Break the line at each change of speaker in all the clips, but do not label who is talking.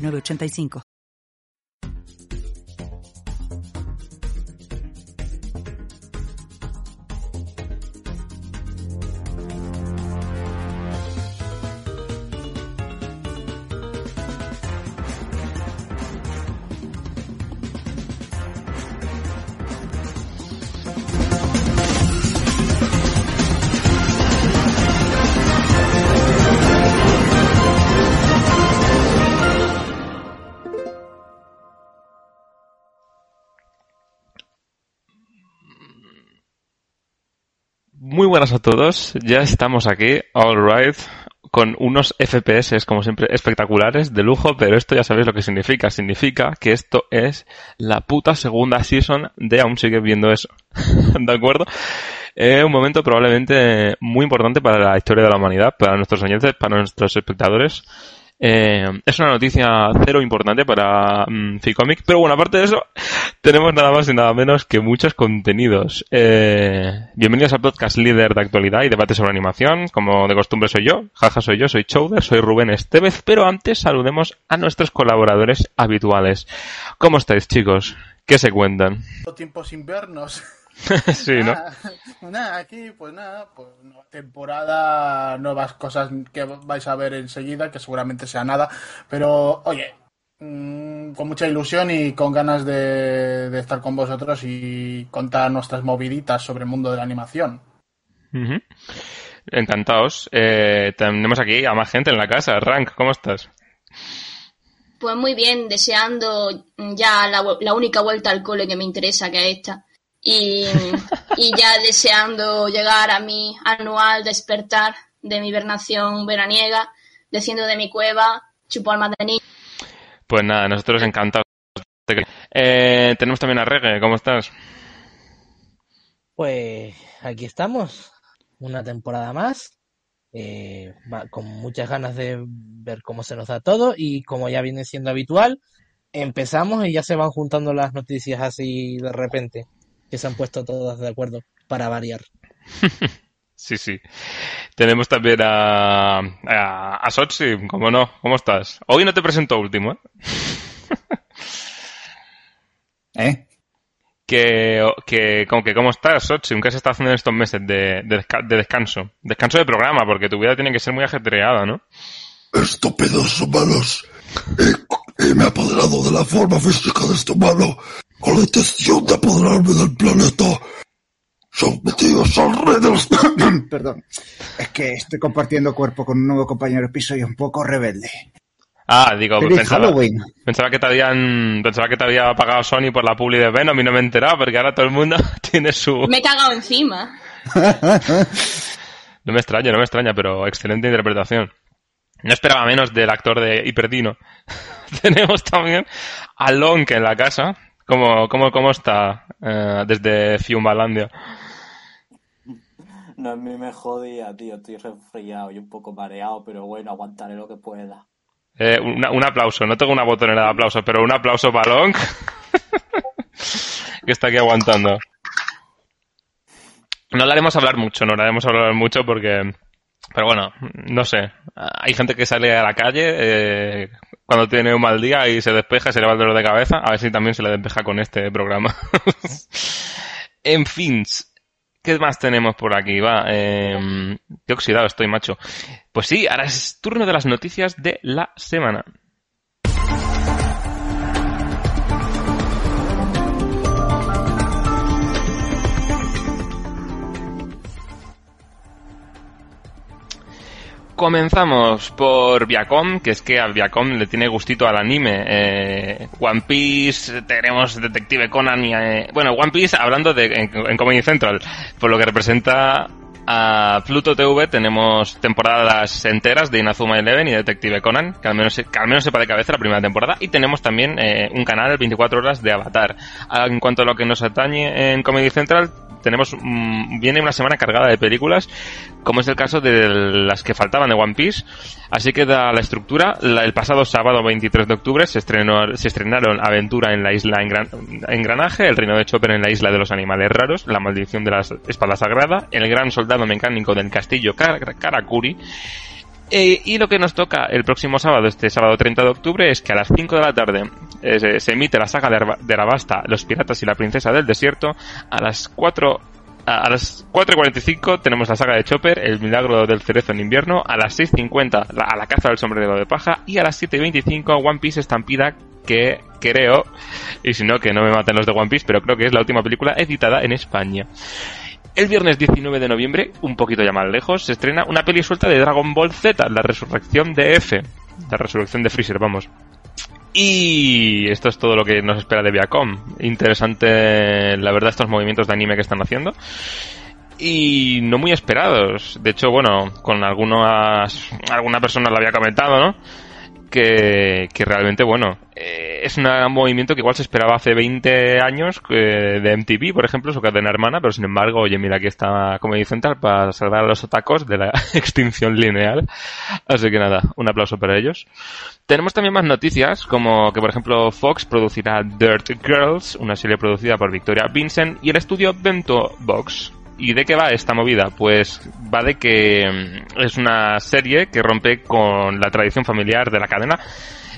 906985.
Muy buenas a todos, ya estamos aquí, alright, con unos FPS como siempre espectaculares, de lujo, pero esto ya sabéis lo que significa, significa que esto es la puta segunda season de aún sigue viendo eso, ¿de acuerdo? Es un momento probablemente muy importante para la historia de la humanidad, para nuestros oyentes, para nuestros espectadores, eh, es una noticia cero importante para mm, Ficomic, pero bueno, aparte de eso, tenemos nada más y nada menos que muchos contenidos. Eh, bienvenidos al podcast líder de actualidad y debate sobre animación. Como de costumbre soy yo, jaja soy yo, soy Chowder, soy Rubén Estevez, pero antes saludemos a nuestros colaboradores habituales. ¿Cómo estáis, chicos? ¿Qué se cuentan? sí, ¿no?
Nada, nada, aquí, pues nada, pues nueva temporada, nuevas cosas que vais a ver enseguida, que seguramente sea nada, pero oye, mm, con mucha ilusión y con ganas de, de estar con vosotros y contar nuestras moviditas sobre el mundo de la animación.
Ujú. Encantados. Eh, tenemos aquí a más gente en la casa. Rank, ¿cómo estás?
Pues muy bien, deseando ya la, la única vuelta al cole que me interesa, que es esta. Y, y ya deseando llegar a mi anual despertar de mi hibernación veraniega, desciendo de mi cueva, chupo almas de niño.
Pues nada, nosotros encantados. Eh, tenemos también a Reggae, ¿cómo estás?
Pues aquí estamos, una temporada más, eh, va- con muchas ganas de ver cómo se nos da todo y como ya viene siendo habitual, empezamos y ya se van juntando las noticias así de repente, que se han puesto todas de acuerdo para variar.
Sí, sí. Tenemos también a, a, a Sotsi, ¿cómo no? ¿Cómo estás? Hoy no te presento último, ¿eh?
¿Eh?
Que, que, como que, ¿cómo estás, Sotsi? ¿Qué se está haciendo en estos meses de, de, desca- de descanso? Descanso de programa, porque tu vida tiene que ser muy ajetreada, ¿no?
Estúpidos humanos. He, he- me he apoderado de la forma física de este humano con la intención de apoderarme del planeta. Sometidos al rey de los...
Perdón. Es que estoy compartiendo cuerpo con un nuevo compañero de piso y un poco rebelde.
Ah, digo,
¡Feliz
pensaba,
Halloween!
pensaba que te habían, pensaba que te había pagado Sony por la publi de Venom y no me he enterado porque ahora todo el mundo tiene su...
Me he cagado encima.
No me extraña, no me extraña, pero excelente interpretación. No esperaba menos del actor de Hiperdino. Tenemos también a Lonk en la casa. ¿Cómo, cómo, cómo está eh, desde Fiumbalandia?
No, a mí me jodía, tío. Estoy resfriado y un poco mareado, pero bueno, aguantaré lo que pueda.
Eh, una- un aplauso, no tengo una botonera de aplausos, pero un aplauso para Lonk. que está aquí aguantando. No le haremos hablar mucho, no le haremos hablar mucho porque... Pero bueno, no sé. Hay gente que sale a la calle eh, cuando tiene un mal día y se despeja se le va el dolor de cabeza. A ver si también se le despeja con este programa. en fin, ¿qué más tenemos por aquí? Va, eh, qué oxidado estoy, macho. Pues sí, ahora es turno de las noticias de la semana. Comenzamos por Viacom, que es que a Viacom le tiene gustito al anime. Eh, One Piece, tenemos Detective Conan y... eh, bueno, One Piece hablando de, en, Comedy Central, por lo que representa a Pluto TV tenemos temporadas enteras de Inazuma Eleven y Detective Conan, que al menos, que al menos sepa de cabeza la primera temporada, y tenemos también eh, un canal 24 horas de Avatar. Ah, En cuanto a lo que nos atañe en Comedy Central, tenemos mm, viene una semana cargada de películas, como es el caso de las que faltaban de One Piece. Así que da la estructura. La- el pasado sábado 23 de octubre se, estrenó, se estrenaron Aventura en la isla Engran- Engranaje, El reino de Chopper en la isla de los animales raros, La maldición de la espada sagrada, El gran soldado mecánico del castillo Kar- Karakuri. Eh, y lo que nos toca el próximo sábado, este sábado 30 de octubre, es que a las 5 de la tarde eh, se, emite la saga de, Arba- de Arabasta, Los piratas y la princesa del desierto. A las 4 a a las 4.45 tenemos la saga de Chopper, El milagro del cerezo en invierno. A las 6.50 la- a la caza del sombrero de paja. Y a las 7.25 One Piece Estampida, que creo, y si no, que no me maten los de One Piece, pero creo que es la última película editada en España. El viernes 19 de noviembre, un poquito ya más lejos, se estrena una peli suelta de Dragon Ball Z, la resurrección de F. La resurrección de Freezer, vamos. Y esto es todo lo que nos espera de Viacom. Interesante, la verdad, estos movimientos de anime que están haciendo. Y no muy esperados. De hecho, bueno, con algunas, alguna persona lo había comentado, ¿no? Que, que realmente, bueno, eh, es un movimiento que igual se esperaba hace 20 años eh, de MTV, por ejemplo, su cadena hermana, pero sin embargo, oye, mira, aquí está Comedy Central para salvar a los otacos de la extinción lineal. Así que nada, un aplauso para ellos. Tenemos también más noticias, como que por ejemplo Fox producirá Dirt Girls, una serie producida por Victoria Vincent, y el estudio Bento Box. ¿Y de qué va esta movida? Pues va de que mm, es una serie que rompe con la tradición familiar de la cadena,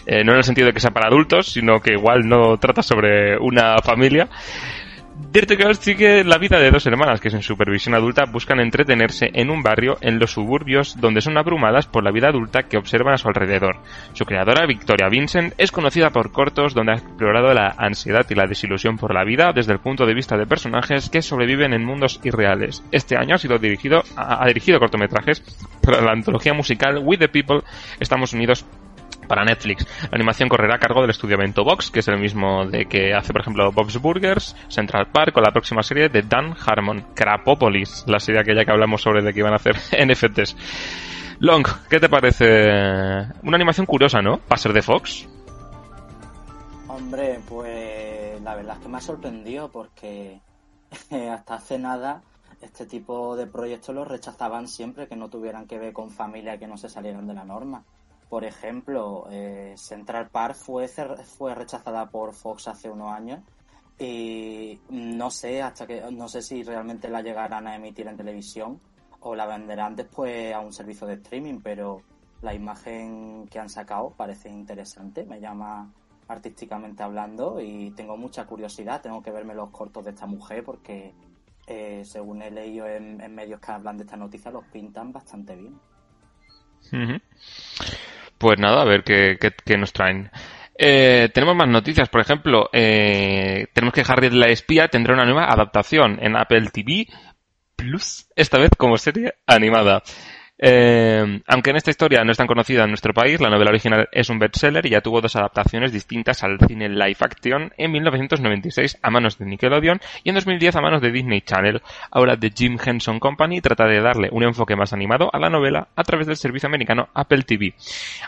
eh, no en el sentido de que sea para adultos, sino que igual no trata sobre una familia. Dirty Girls sigue la vida de dos hermanas que en supervisión adulta buscan entretenerse en un barrio en los suburbios donde son abrumadas por la vida adulta que observan a su alrededor. Su creadora, Victoria Vincent, es conocida por cortos donde ha explorado la ansiedad y la desilusión por la vida desde el punto de vista de personajes que sobreviven en mundos irreales. Este año ha sido dirigido, ha dirigido cortometrajes para la antología musical We the People, Estamos Unidos para Netflix. La animación correrá a cargo del estudio Bento Box, que es el mismo de que hace, por ejemplo, Bob's Burgers, Central Park o la próxima serie de Dan Harmon, Crapopolis, la serie aquella que hablamos sobre de que iban a hacer NFTs. Long, ¿qué te parece? Una animación curiosa, ¿no? Para ser de Fox.
Hombre, pues la verdad es que me ha sorprendido porque hasta hace nada este tipo de proyectos los rechazaban siempre que no tuvieran que ver con familia que no se salieran de la norma. Por ejemplo, eh, Central Park fue, fue rechazada por Fox hace unos años y no sé hasta que no sé si realmente la llegarán a emitir en televisión o la venderán después a un servicio de streaming, pero la imagen que han sacado parece interesante, me llama artísticamente hablando y tengo mucha curiosidad, tengo que verme los cortos de esta mujer porque eh, según he leído en, medios que hablan de esta noticia los pintan bastante bien.
Ujú. Pues nada, a ver qué, nos traen. Eh, tenemos más noticias, por ejemplo, eh, tenemos que Harriet la espía tendrá una nueva adaptación en Apple TV Plus, esta vez como serie animada. Eh, aunque en esta historia no es tan conocida en nuestro país, la novela original es un bestseller y ya tuvo dos adaptaciones distintas al cine live action en 1996 a manos de Nickelodeon y en 2010 a manos de Disney Channel. Ahora The Jim Henson Company trata de darle un enfoque más animado a la novela a través del servicio americano Apple TV.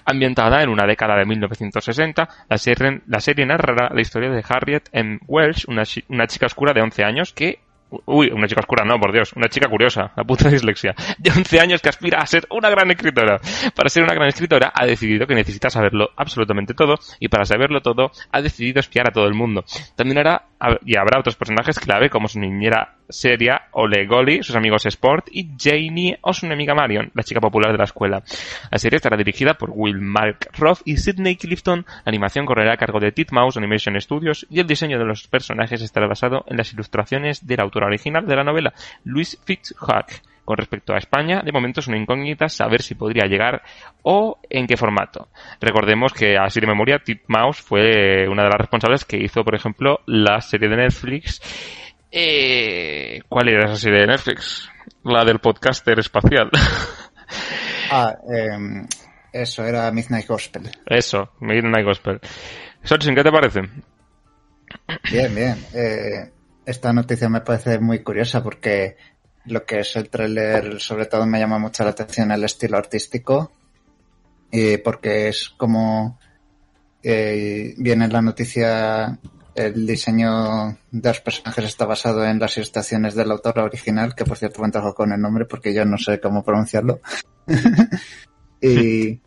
Ambientada en una década de 1960, la serie, la serie narrará la historia de Harriet M. Welsh, una, chi- una chica oscura de 11 años que Uy, una chica oscura, no, por Dios, una chica curiosa, la puta dislexia, de 11 años que aspira a ser una gran escritora. Para ser una gran escritora ha decidido que necesita saberlo absolutamente todo y para saberlo todo ha decidido espiar a todo el mundo. También hará y habrá otros personajes clave como su niñera seria Ole Golly, sus amigos Sport y Janie o su enemiga Marion, la chica popular de la escuela. La serie estará dirigida por Will Mark Roth y Sidney Clifton. La animación correrá a cargo de Titmouse Animation Studios y el diseño de los personajes estará basado en las ilustraciones del autor original de la novela, Louis Fitzhugh. Con respecto a España, de momento es una incógnita saber si podría llegar o en qué formato. Recordemos que, así de memoria, Titmouse fue una de las responsables que hizo, por ejemplo, la serie de Netflix. Eh, ¿Cuál era esa serie de Netflix? La del podcaster espacial.
Ah, eh, eso era Midnight Gospel.
Eso, Midnight Gospel. Sorchin, ¿qué te parece?
Bien, bien. Eh, esta noticia me parece muy curiosa porque lo que es el tráiler, sobre todo me llama mucho la atención el estilo artístico, y porque es como eh, viene en la noticia el diseño de los personajes está basado en las ilustraciones del autor original, que por cierto me trajo con el nombre porque yo no sé cómo pronunciarlo. y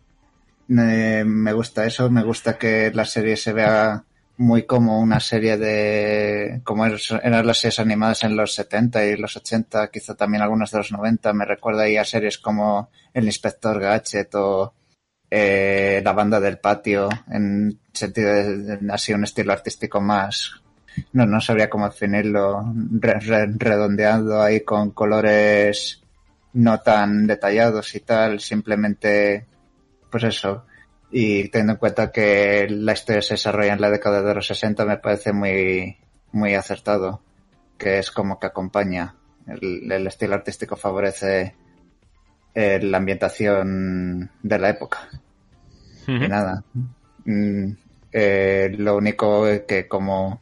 me, gusta eso, me gusta que la serie se vea muy como una serie de como eran las series animadas en los 70 y los 80, quizá también algunas de los 90. Me recuerda ahí a series como El Inspector Gadget o eh, La Banda del Patio, en sentido de, así un estilo artístico más. No, no sabría cómo definirlo. Re- re- redondeado ahí con colores no tan detallados y tal, simplemente, pues eso, y teniendo en cuenta que la historia se desarrolla en la década de los 60 me parece muy muy acertado que es como que acompaña el estilo artístico favorece eh, la ambientación de la época
Ujú.
y nada Mm, eh, lo único es que como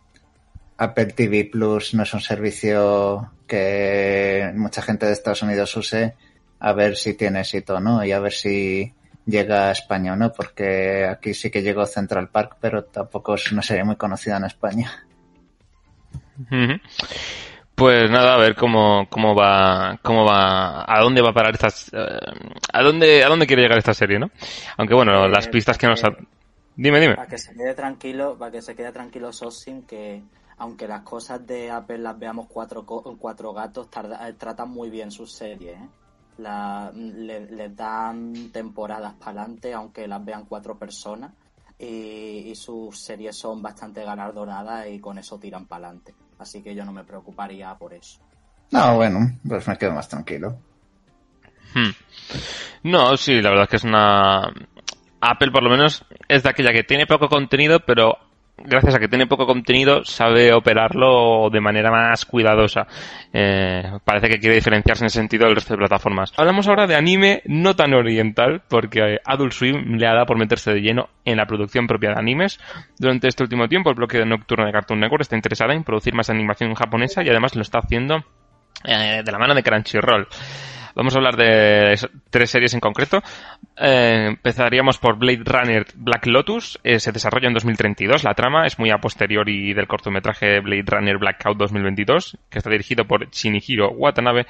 Apple TV Plus no es un servicio que mucha gente de Estados Unidos use a ver si tiene éxito o no y a ver si llega a España o no, porque aquí sí que llegó Central Park, pero tampoco es una serie muy conocida en España.
Ujú. Pues nada, a ver cómo, cómo va, cómo va, a dónde va a parar estas, eh, a dónde, a dónde quiere llegar esta serie, ¿no? Aunque bueno,
Eh,
las pistas que nos ha...
eh,
Dime, dime.
Para que se quede tranquilo, para que se quede tranquilo Sosin, que aunque las cosas de Apple las veamos cuatro, cuatro gatos, tarda- tratan muy bien sus series. ¿eh? La- le- les dan temporadas para adelante, aunque las vean cuatro personas. Y, y sus series son bastante galardonadas y con eso tiran para adelante. Así que yo no me preocuparía por eso.
No, bueno, pues me quedo más tranquilo.
Hmm. No, sí, la verdad es que es una... Apple por lo menos es de aquella que tiene poco contenido, pero gracias a que tiene poco contenido sabe operarlo de manera más cuidadosa. Eh, parece que quiere diferenciarse en ese sentido del resto de plataformas. Hablamos ahora de anime no tan oriental, porque Adult Swim le ha dado por meterse de lleno en la producción propia de animes. Durante este último tiempo, el bloque nocturno de Cartoon Network está interesada en producir más animación japonesa y además lo está haciendo eh, de la mano de Crunchyroll. Vamos a hablar de es- tres series en concreto. Eh, empezaríamos por Blade Runner Black Lotus. Eh, se desarrolla en 2032. La trama es muy a posteriori del cortometraje Blade Runner Blackout 2022, que está dirigido por Shinihiro Watanabe,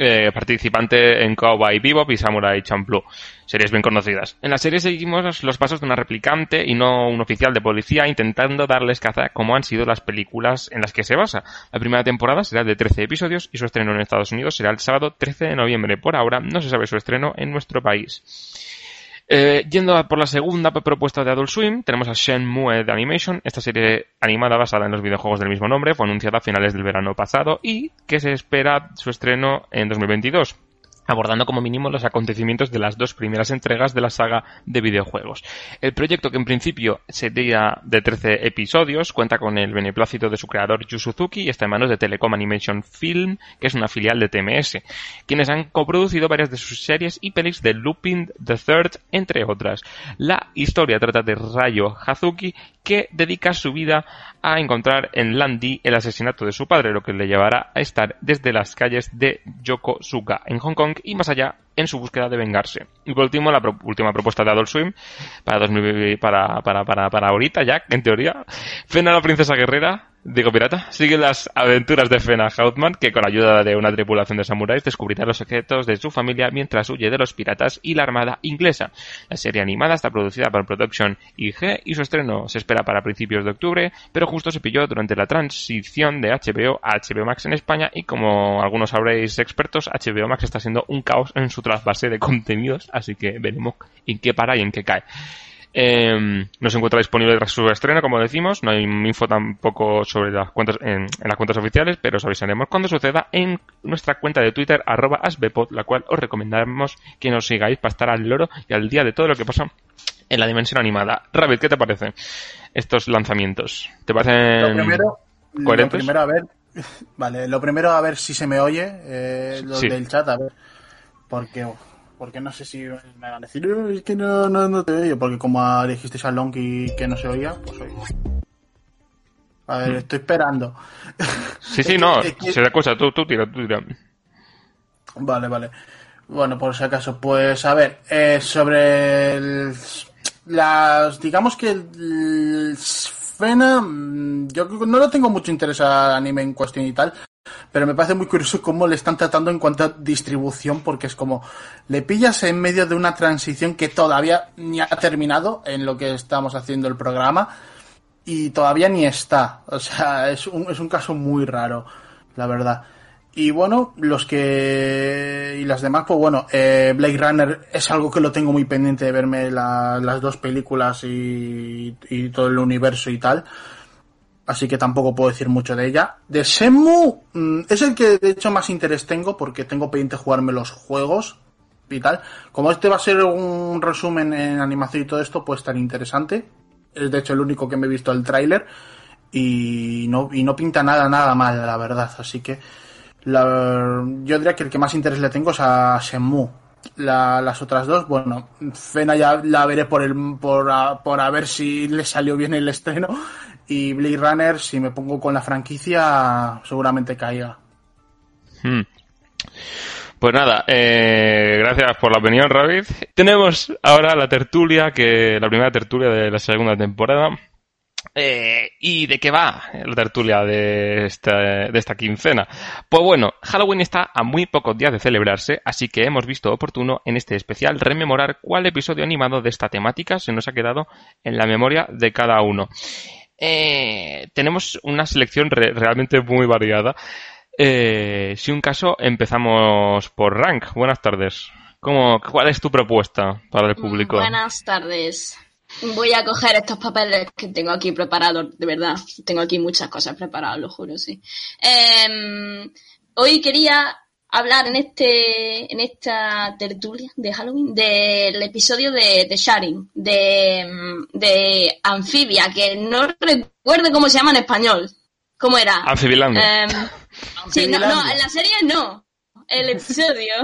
eh, participante en Cowboy Bebop y Samurai Champloo, series bien conocidas. En la serie seguimos los pasos de una replicante y no un oficial de policía intentando darles caza como han sido las películas en las que se basa. La primera temporada será de 13 episodios y su estreno en Estados Unidos será el sábado 13 de noviembre. Por ahora no se sabe su estreno en nuestro país. Eh, yendo a por la segunda propuesta de Adult Swim, tenemos a Shenmue de Animation. Esta serie animada basada en los videojuegos del mismo nombre fue anunciada a finales del verano pasado y que se espera su estreno en 2022 abordando como mínimo los acontecimientos de las dos primeras entregas de la saga de videojuegos. El proyecto, que en principio sería de 13 episodios, cuenta con el beneplácito de su creador Yu Suzuki y está en manos de Telecom Animation Film, que es una filial de TMS, quienes han coproducido varias de sus series y pelis de Lupin the Third, entre otras. La historia trata de Rayo Hazuki, que dedica su vida a encontrar en Landi el asesinato de su padre, lo que le llevará a estar desde las calles de Yokosuka en Hong Kong y más allá en su búsqueda de vengarse. Y por último, la pro- última propuesta de Adult Swim para, 2000 para, para, para, para ahorita ya, en teoría. Fena la princesa guerrera, digo pirata, sigue las aventuras de Fena Hautman, que con ayuda de una tripulación de samuráis descubrirá los secretos de su familia mientras huye de los piratas y la armada inglesa. La serie animada está producida por Production IG y su estreno se espera para principios de octubre, pero justo se pilló durante la transición de HBO a HBO Max en España y como algunos sabréis expertos, HBO Max está siendo un caos en su trasvase de contenidos, así que veremos en qué para y en qué cae. Eh, no se encuentra disponible tras su estreno, como decimos. No hay info tampoco sobre las cuentas en, en las cuentas oficiales, pero os avisaremos cuando suceda en nuestra cuenta de Twitter, arroba asbepod, la cual os recomendamos que nos sigáis para estar al loro y al día de todo lo que pasa en la dimensión animada. Rabbit, ¿qué te parece estos lanzamientos? ¿Te parecen
Lo primero, lo
coherentes?
primero a ver, vale, lo primero a ver si se me oye, eh, los
Sí.
del chat, a ver, porque, porque no sé si me van a decir, "Eh, es que no, no, no te oigo, porque como dijisteis a Lonky que no se oía, pues oye. A ver, estoy esperando.
Sí, sí, no,
Es que-
se da cosa, tú, tú tira, tú tira.
Vale, vale. Bueno, por si acaso, pues a ver, eh, sobre el- las, digamos que el, Fena, mm, yo no lo tengo mucho interés al anime en cuestión y tal, pero me parece muy curioso cómo le están tratando en cuanto a distribución, porque es como, le pillas en medio de una transición que todavía ni ha terminado en lo que estamos haciendo el programa, y todavía ni está. O sea, es un, es un caso muy raro, la verdad. Y bueno, los que. Y las demás, pues bueno, eh, Blade Runner es algo que lo tengo muy pendiente de verme la- las dos películas y, y todo el universo y tal. Así que tampoco puedo decir mucho de ella. De Shenmue mm, es el que de hecho más interés tengo porque tengo pendiente jugarme los juegos y tal. Como este va a ser un resumen en animación y todo esto, puede estar interesante. Es de hecho el único que me he visto el tráiler y no, y no pinta nada, nada mal, la verdad. Así que yo diría que el que más interés le tengo es a Shenmue. La- las otras dos, bueno, Fena ya la veré por el por a, por a ver si le salió bien el estreno y Blade Runner si me pongo con la franquicia seguramente caiga.
Hmm. Pues nada, eh, gracias por la opinión, Ravid. Tenemos ahora la tertulia, que la primera tertulia de la segunda temporada. Eh, ¿Y de qué va la tertulia de esta, de esta quincena? Pues bueno, Halloween está a muy pocos días de celebrarse, así que hemos visto oportuno en este especial rememorar cuál episodio animado de esta temática se nos ha quedado en la memoria de cada uno. Eh, tenemos una selección re- realmente muy variada. Eh, si un caso, empezamos por Rank. Buenas tardes. ¿Cómo, ¿Cuál es tu propuesta para el público?
Buenas tardes. Voy a coger estos papeles que tengo aquí preparados, de verdad. Tengo aquí muchas cosas preparadas, lo juro, sí. Em, hoy quería hablar en este en esta tertulia de Halloween del episodio de, de Sharing, de, de Anfibia, que no recuerdo cómo se llama en español. ¿Cómo era?
Anfibilandia.
Em, sí, no, no, en la serie no. El episodio.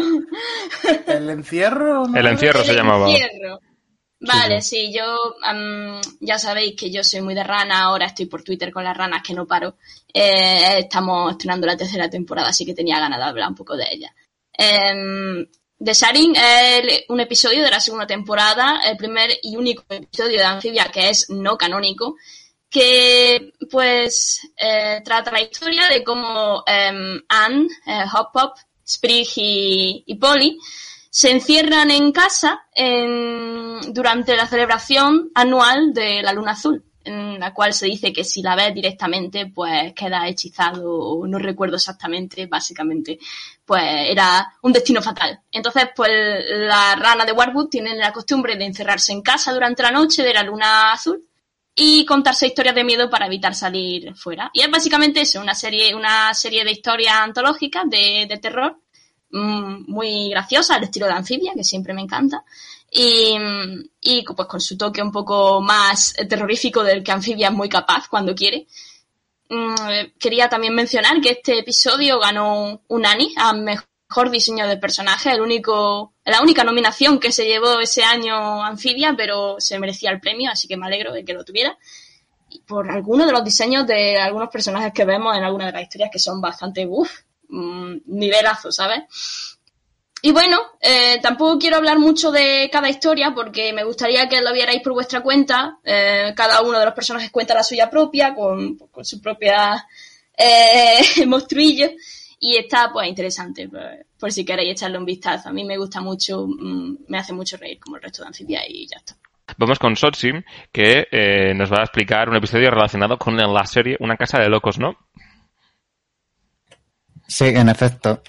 El encierro. ¿no?
El encierro se
El
llamaba.
encierro. Vale,
Sí,
sí, yo am, ya sabéis que yo soy muy de rana, ahora estoy por Twitter con las ranas que no paro. Eh, estamos estrenando la tercera temporada, así que tenía ganas de hablar un poco de ella. Em, The Sharing es un episodio de la segunda temporada, el primer y único episodio de Anfibia que es no canónico, que pues eh, trata la historia de cómo em, Anne, eh, Hop Pop, Sprig y, y Polly se encierran en casa durante la celebración anual de la luna azul, en la cual se dice que si la ves directamente, pues queda hechizado, o no recuerdo exactamente, básicamente, pues era un destino fatal. Entonces, pues la rana de Warwood tienen la costumbre de encerrarse en casa durante la noche de la luna azul y contarse historias de miedo para evitar salir fuera. Y es básicamente eso, una serie, una serie de historias antológicas de, de terror muy graciosa, al estilo de Anfibia, que siempre me encanta. Y, y pues con su toque un poco más terrorífico del que Anfibia es muy capaz cuando quiere. Mm, eh, Quería también mencionar que este episodio ganó un Annie a mejor diseño de personaje, el único, la única nominación que se llevó ese año Anfibia, pero se merecía el premio, así que me alegro de que lo tuviera. Y por algunos de los diseños de algunos personajes que vemos en algunas de las historias que son bastante, uff, nivelazo, ¿sabes? Y bueno, eh, tampoco quiero hablar mucho de cada historia porque me gustaría que lo vierais por vuestra cuenta. Eh, cada uno de los personajes cuenta la suya propia, con, con su propia eh, monstruillo. Y está pues interesante, por, por si queréis echarle un vistazo. A mí me gusta mucho, mm, me hace mucho reír como el resto de Anfibia y ya está.
Vamos con Sotsim, que eh, nos va a explicar un episodio relacionado con la serie Una casa de locos, ¿no?
Sí, en efecto.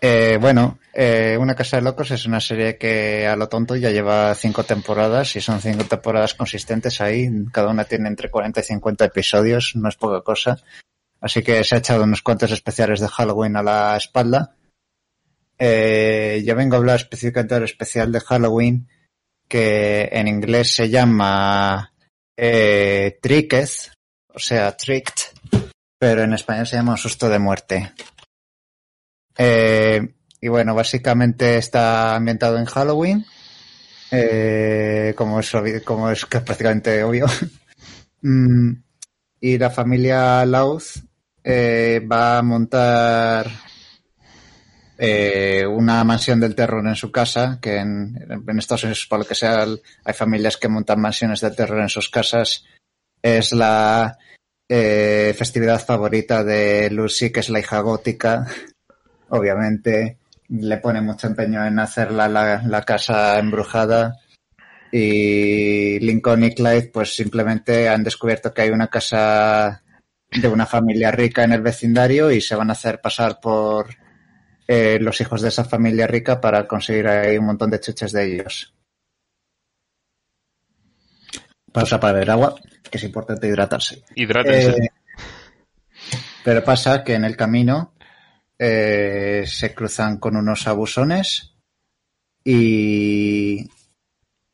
Eh, bueno, eh, Una Casa de Locos es una serie que a lo tonto ya lleva cinco temporadas y son cinco temporadas consistentes ahí. Cada una tiene entre 40 y 50 episodios, no es poca cosa. Así que se ha echado unos cuantos especiales de Halloween a la espalda. Eh, yo vengo a hablar específicamente del especial de Halloween que en inglés se llama eh, Tricked, o sea, Tricked, pero en español se llama susto de muerte. Eh, y bueno, básicamente está ambientado en Halloween, eh, como, es, como es prácticamente obvio. Mm, y la familia Louth eh, va a montar eh, una mansión del terror en su casa, que en, en Estados Unidos, por lo que sea, hay familias que montan mansiones del terror en sus casas, es la eh, festividad favorita de Lucy, que es la hija gótica. Obviamente le pone mucho empeño en hacerla la, la casa embrujada. Y Lincoln y Clyde pues simplemente han descubierto que hay una casa de una familia rica en el vecindario y se van a hacer pasar por eh, los hijos de esa familia rica para conseguir ahí un montón de chuches de ellos. Pausa para beber agua, que es importante hidratarse.
Hidrátense.
Eh, pero pasa que en el camino eh, se cruzan con unos abusones y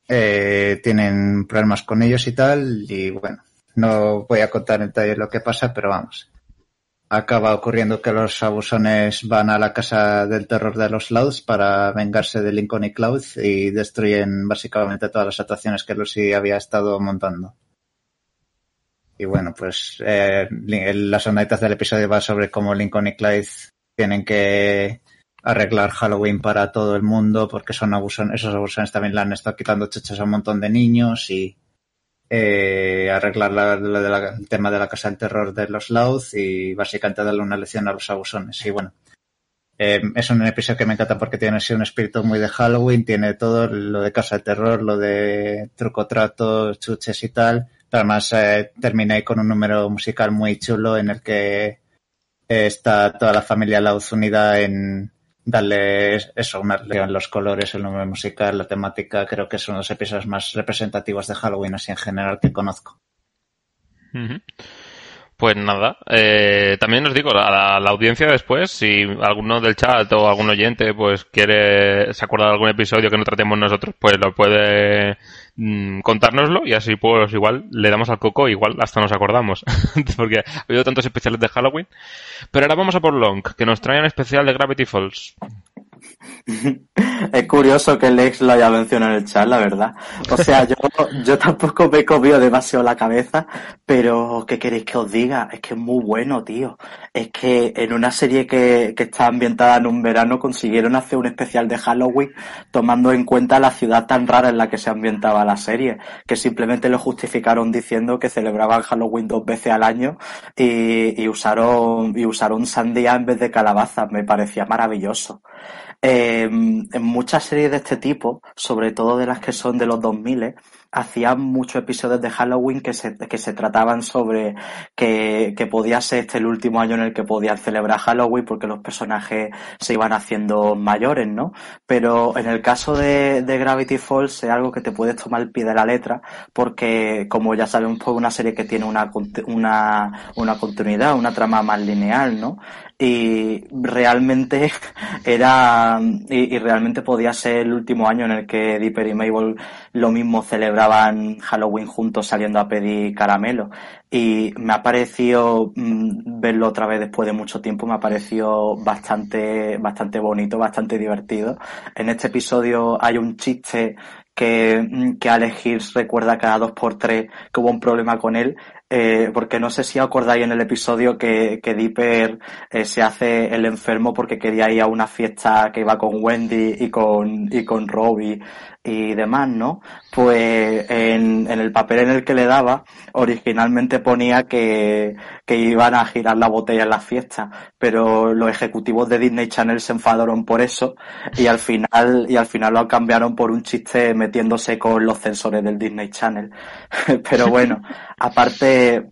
eh, tienen problemas con ellos y tal. Y bueno, no voy a contar en detalle lo que pasa, pero vamos. Acaba ocurriendo que los abusones van a la casa del terror de los Louds para vengarse de Lincoln y Cloud y destruyen básicamente todas las atracciones que Lucy había estado montando. Y bueno, pues eh, las sonaditas del episodio va sobre cómo Lincoln y Clyde tienen que arreglar Halloween para todo el mundo porque son abusones, esos abusones también le han estado quitando chuchas a un montón de niños y eh, arreglar la, la la- el tema de la casa del terror de los Louth y básicamente darle una lección a los abusones. Y bueno, eh, es un episodio que me encanta porque tiene así un espíritu muy de Halloween, tiene todo lo de casa del terror, lo de truco trato, chuches y tal. Pero además eh, termina ahí con un número musical muy chulo en el que eh, está toda la familia Louth unida en darle eso, una lección, los colores, el número musical, la temática. Creo que son los episodios más representativos de Halloween así en general que conozco.
Pues nada, eh, también os digo, a la, la audiencia después, si alguno del chat o algún oyente pues quiere, se acuerda de algún episodio que no tratemos nosotros, pues lo puede mm, contárnoslo y así pues igual le damos al coco, igual hasta nos acordamos, porque ha habido tantos especiales de Halloween. Pero ahora vamos a por Long, que nos trae un especial de Gravity Falls.
Es curioso que Lex lo haya mencionado en el chat, la verdad. O sea, yo, yo tampoco me he comido demasiado la cabeza, pero ¿qué queréis que os diga? Es que es muy bueno, tío. Es que en una serie que, que está ambientada en un verano consiguieron hacer un especial de Halloween tomando en cuenta la ciudad tan rara en la que se ambientaba la serie, que simplemente lo justificaron diciendo que celebraban Halloween dos veces al año y, y usaron, y usaron sandía en vez de calabaza. Me parecía maravilloso. Eh, en muchas series de este tipo, sobre todo de las que son de los 2000, hacían muchos episodios de Halloween que se, que se trataban sobre que, que podía ser este el último año en el que podían celebrar Halloween porque los personajes se iban haciendo mayores, ¿no? Pero en el caso de, Gravity Falls es algo que te puedes tomar el pie de la letra porque, como ya sabemos, pues una serie que tiene una, una, una continuidad, una trama más lineal, ¿no? Y realmente era y, realmente podía ser el último año en el que Dipper y Mabel lo mismo celebraban Halloween juntos saliendo a pedir caramelo. Y me ha parecido mm, verlo otra vez después de mucho tiempo me ha parecido bastante bastante bonito bastante divertido. En este episodio hay un chiste que, mm, que Alex Hirsch recuerda cada dos por tres que hubo un problema con él eh, porque no sé si acordáis en el episodio que, que Dipper eh, se hace el enfermo porque quería ir a una fiesta que iba con Wendy y con, y con Robbie y demás, ¿no? Pues en, en el papel en el que le daba, originalmente ponía que, que iban a girar la botella en la fiesta, pero los ejecutivos de Disney Channel se enfadaron por eso y al final, y al final lo cambiaron por un chiste metiéndose con los censores del Disney Channel. pero bueno, aparte,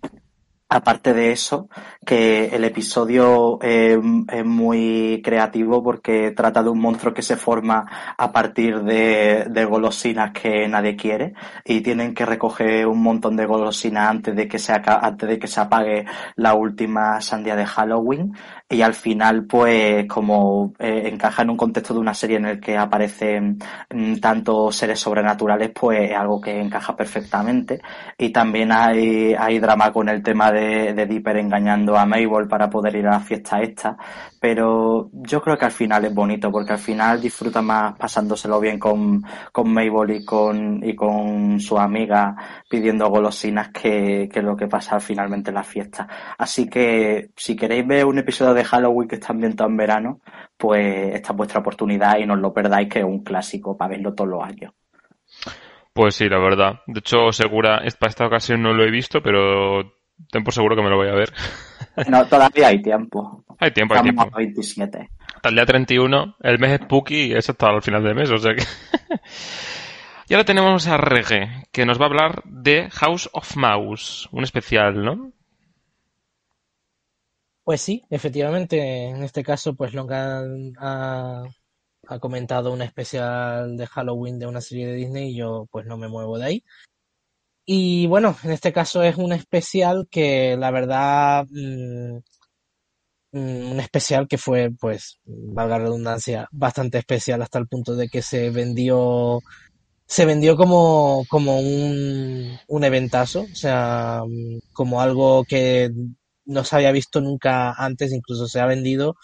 aparte de eso, que el episodio eh, es muy creativo porque trata de un monstruo que se forma a partir de, golosinas que nadie quiere y tienen que recoger un montón de golosinas antes de que se antes de que se apague la última sandía de Halloween. Y al final pues como eh, encaja en un contexto de una serie en el que aparecen mm, tanto seres sobrenaturales pues es algo que encaja perfectamente. Y también hay, hay drama con el tema de de, Dipper engañando a Mabel para poder ir a la fiesta esta, pero yo creo que al final es bonito, porque al final disfruta más pasándoselo bien con, con Mabel y con, y con su amiga pidiendo golosinas que, que lo que pasa finalmente en la fiesta. Así que si queréis ver un episodio de Halloween que está ambientado en verano, pues esta es vuestra oportunidad y no os lo perdáis, que es un clásico para verlo todos los años.
Pues sí, la verdad. De hecho, segura, para esta ocasión no lo he visto, pero ten por seguro que me lo voy a ver.
No, todavía hay tiempo.
Hay tiempo, hay
Estamos
tiempo.
a 27.
Hasta el día 31, el mes es Spooky y eso hasta el final del mes, o sea que... y ahora tenemos a Rege, que nos va a hablar de House of Mouse, un especial, ¿no?
Pues sí, efectivamente, en este caso, pues Longan ha, ha comentado un especial de Halloween de una serie de Disney y yo pues no me muevo de ahí. Y bueno, en este caso es un especial que la verdad, mm, mm, un especial que fue, pues, valga redundancia, bastante especial hasta el punto de que se vendió, se vendió como, como un, un eventazo, o sea, mm, como algo que no se había visto nunca antes, incluso se ha vendido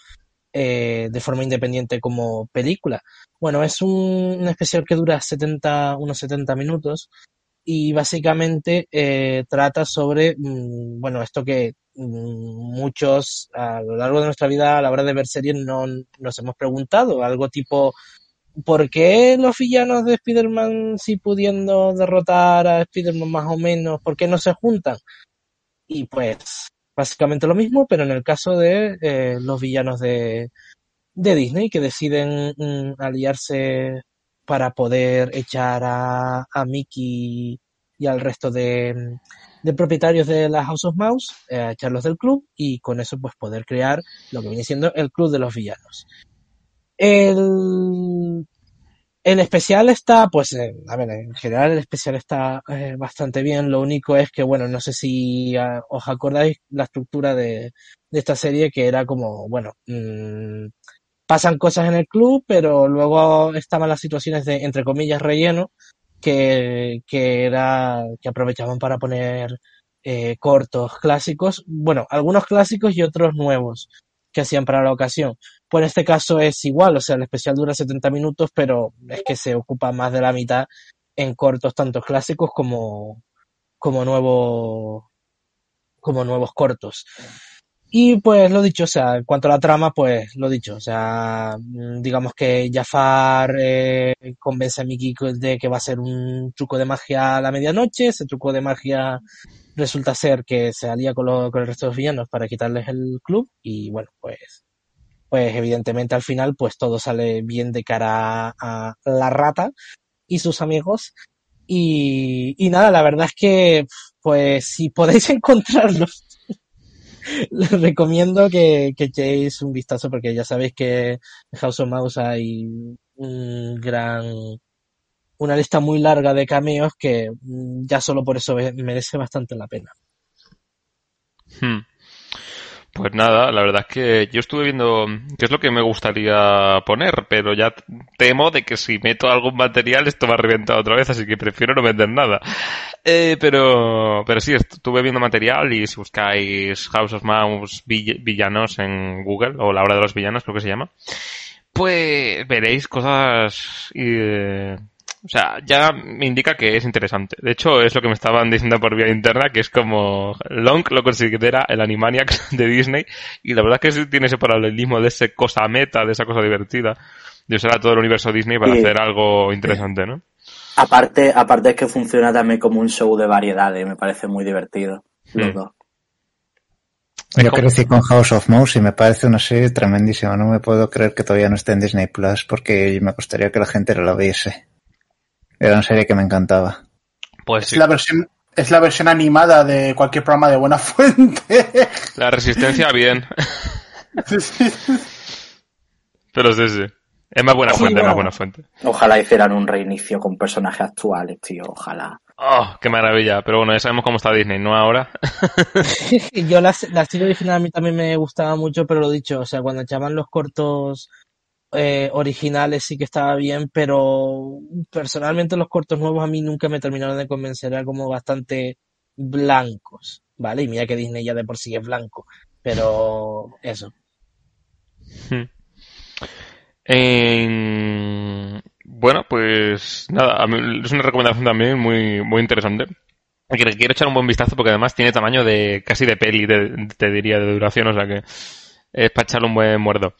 eh, de forma independiente como película. Bueno, es un, un especial que dura 70, unos 70 minutos y básicamente eh, trata sobre, mm, bueno, esto que mm, muchos a lo largo de nuestra vida a la hora de ver series no nos hemos preguntado, algo tipo, ¿por qué los villanos de Spider-Man si pudiendo derrotar a Spider-Man más o menos, por qué no se juntan? Y pues básicamente lo mismo, pero en el caso de eh, los villanos de, de Disney que deciden mm, aliarse para poder echar a, Mickey y al resto de, propietarios de la House of Mouse, eh, echarlos del club y con eso pues poder crear lo que viene siendo el club de los villanos. El, el especial está, pues, a ver, en general el especial está eh, bastante bien. Lo único es que, bueno, no sé si ah, os acordáis la estructura de, de esta serie que era como, bueno, mm, pasan cosas en el club, pero luego estaban las situaciones de, entre comillas, relleno, que, que era, que aprovechaban para poner eh, cortos clásicos, bueno, algunos clásicos y otros nuevos que hacían para la ocasión. Pues en este caso es igual, o sea, el especial dura 70 minutos, pero es que se ocupa más de la mitad en cortos, tanto clásicos como, como nuevos, como nuevos cortos. Y pues lo dicho, o sea, en cuanto a la trama, pues lo dicho, o sea, mm, digamos que Jafar eh, convence a Mickey de que va a ser un truco de magia a la medianoche, ese truco de magia resulta ser que se alía con, lo- con el resto de los villanos para quitarles el club. Y bueno, pues, pues evidentemente al final pues todo sale bien de cara a, a la rata y sus amigos. Y, y nada, la verdad es que pues si podéis encontrarlos les recomiendo que, echéis un vistazo porque ya sabéis que en House of Mouse hay un gran una lista muy larga de cameos que mm, ya solo por eso merece bastante la pena.
Hmm. Pues nada, la verdad es que yo estuve viendo qué es lo que me gustaría poner, pero ya temo de que si meto algún material esto va a reventar otra vez, así que prefiero no meter nada. Eh, pero, pero sí, estuve viendo material y si buscáis House of Mouse vill- villanos en Google, o la hora de los villanos creo que se llama, pues veréis cosas eh, o sea, ya me indica que es interesante. De hecho, es lo que me estaban diciendo por vía interna, que es como Long lo considera el Animaniacs de Disney, y la verdad es que tiene ese paralelismo de ese cosa meta, de esa cosa divertida, de usar a todo el universo Disney para
Sí.
hacer algo interesante, ¿no?
Aparte, aparte es que funciona también como un show de variedades, me parece muy divertido. Los
Mm.
dos.
Yo crecí con House of Mouse y me parece una serie tremendísima. No me puedo creer que todavía no esté en Disney Plus porque me gustaría que la gente la viese. Era una serie que me encantaba.
Pues
Es
sí,
la versión es la versión animada de cualquier programa de buena fuente.
la resistencia bien, pero sí, sí. Es más buena
Sí,
fuente, es más buena fuente.
Ojalá hicieran un reinicio con personajes actuales, tío. Ojalá.
Oh, qué maravilla. Pero bueno, ya sabemos cómo está Disney, ¿no? Ahora.
Yo la, la serie original a mí también me gustaba mucho, pero lo dicho, o sea, cuando echaban los cortos eh, originales sí que estaba bien, pero personalmente los cortos nuevos a mí nunca me terminaron de convencer, eran como bastante blancos. ¿vale? Y mira que Disney ya de por sí es blanco, pero eso.
Hmm. En- Bueno, pues nada, es una recomendación también muy, muy interesante. Que quiero echar un buen vistazo porque además tiene tamaño de casi de peli, de- te diría, de duración, o sea que es para echarle un buen muerdo.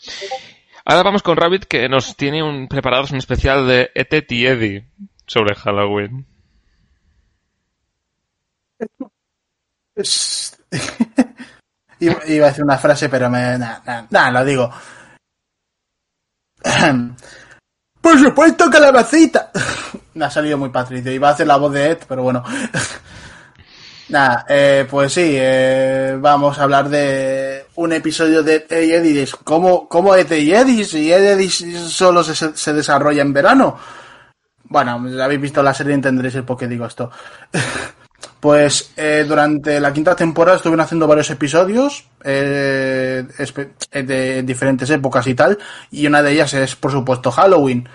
Ahora vamos con Rabbit que nos tiene un, preparados un especial de E.T. y Eddie sobre Halloween.
Iba, a decir una frase, pero me. Nada, lo digo. Por supuesto, calabacita. Me ha salido muy patricio. Iba a hacer la voz de Ed, pero bueno. Nada, eh, pues sí, eh, vamos a hablar de un episodio de Ed y Eddie. ¿Cómo, cómo Ed y Eddie? Si Ed solo se, desarrolla en verano. Bueno, habéis visto la serie entenderéis el por qué digo esto. Pues eh, durante la quinta temporada estuvieron haciendo varios episodios eh, eh, de diferentes épocas y tal, y una de ellas es, por supuesto, Halloween.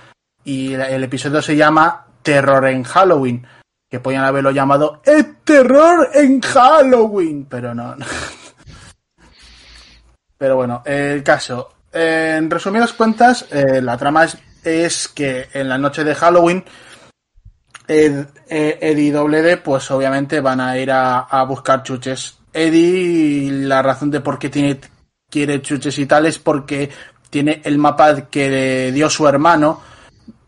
Y el episodio se llama Terror en Halloween, que podían haberlo llamado El terror en Halloween, pero no. Pero bueno, el caso. En resumidas cuentas, eh, la trama es, que en la noche de Halloween Ed, eh, Eddie y Doble D, pues obviamente van a ir a, a buscar chuches. Eddie, la razón de por qué tiene, quiere chuches y tal es porque tiene el mapa que le dio su hermano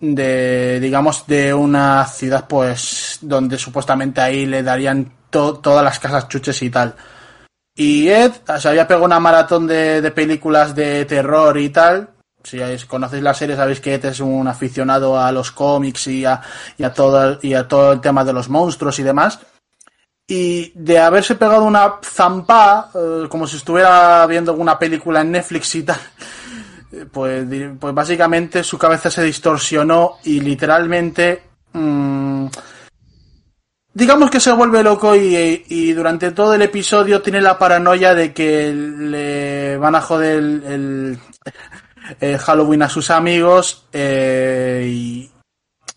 de, digamos, de una ciudad, pues, donde supuestamente ahí le darían to- todas las casas chuches y tal. Y Ed se había pegado una maratón de, películas de terror y tal. Si conocéis la serie sabéis que Ed es un aficionado a los cómics y a, todo, y a todo el tema de los monstruos y demás. Y de haberse pegado una zampa, eh, como si estuviera viendo una película en Netflix y tal, pues, pues básicamente su cabeza se distorsionó y literalmente mm, digamos que se vuelve loco y, durante todo el episodio tiene la paranoia de que le van a joder el, el Halloween a sus amigos eh,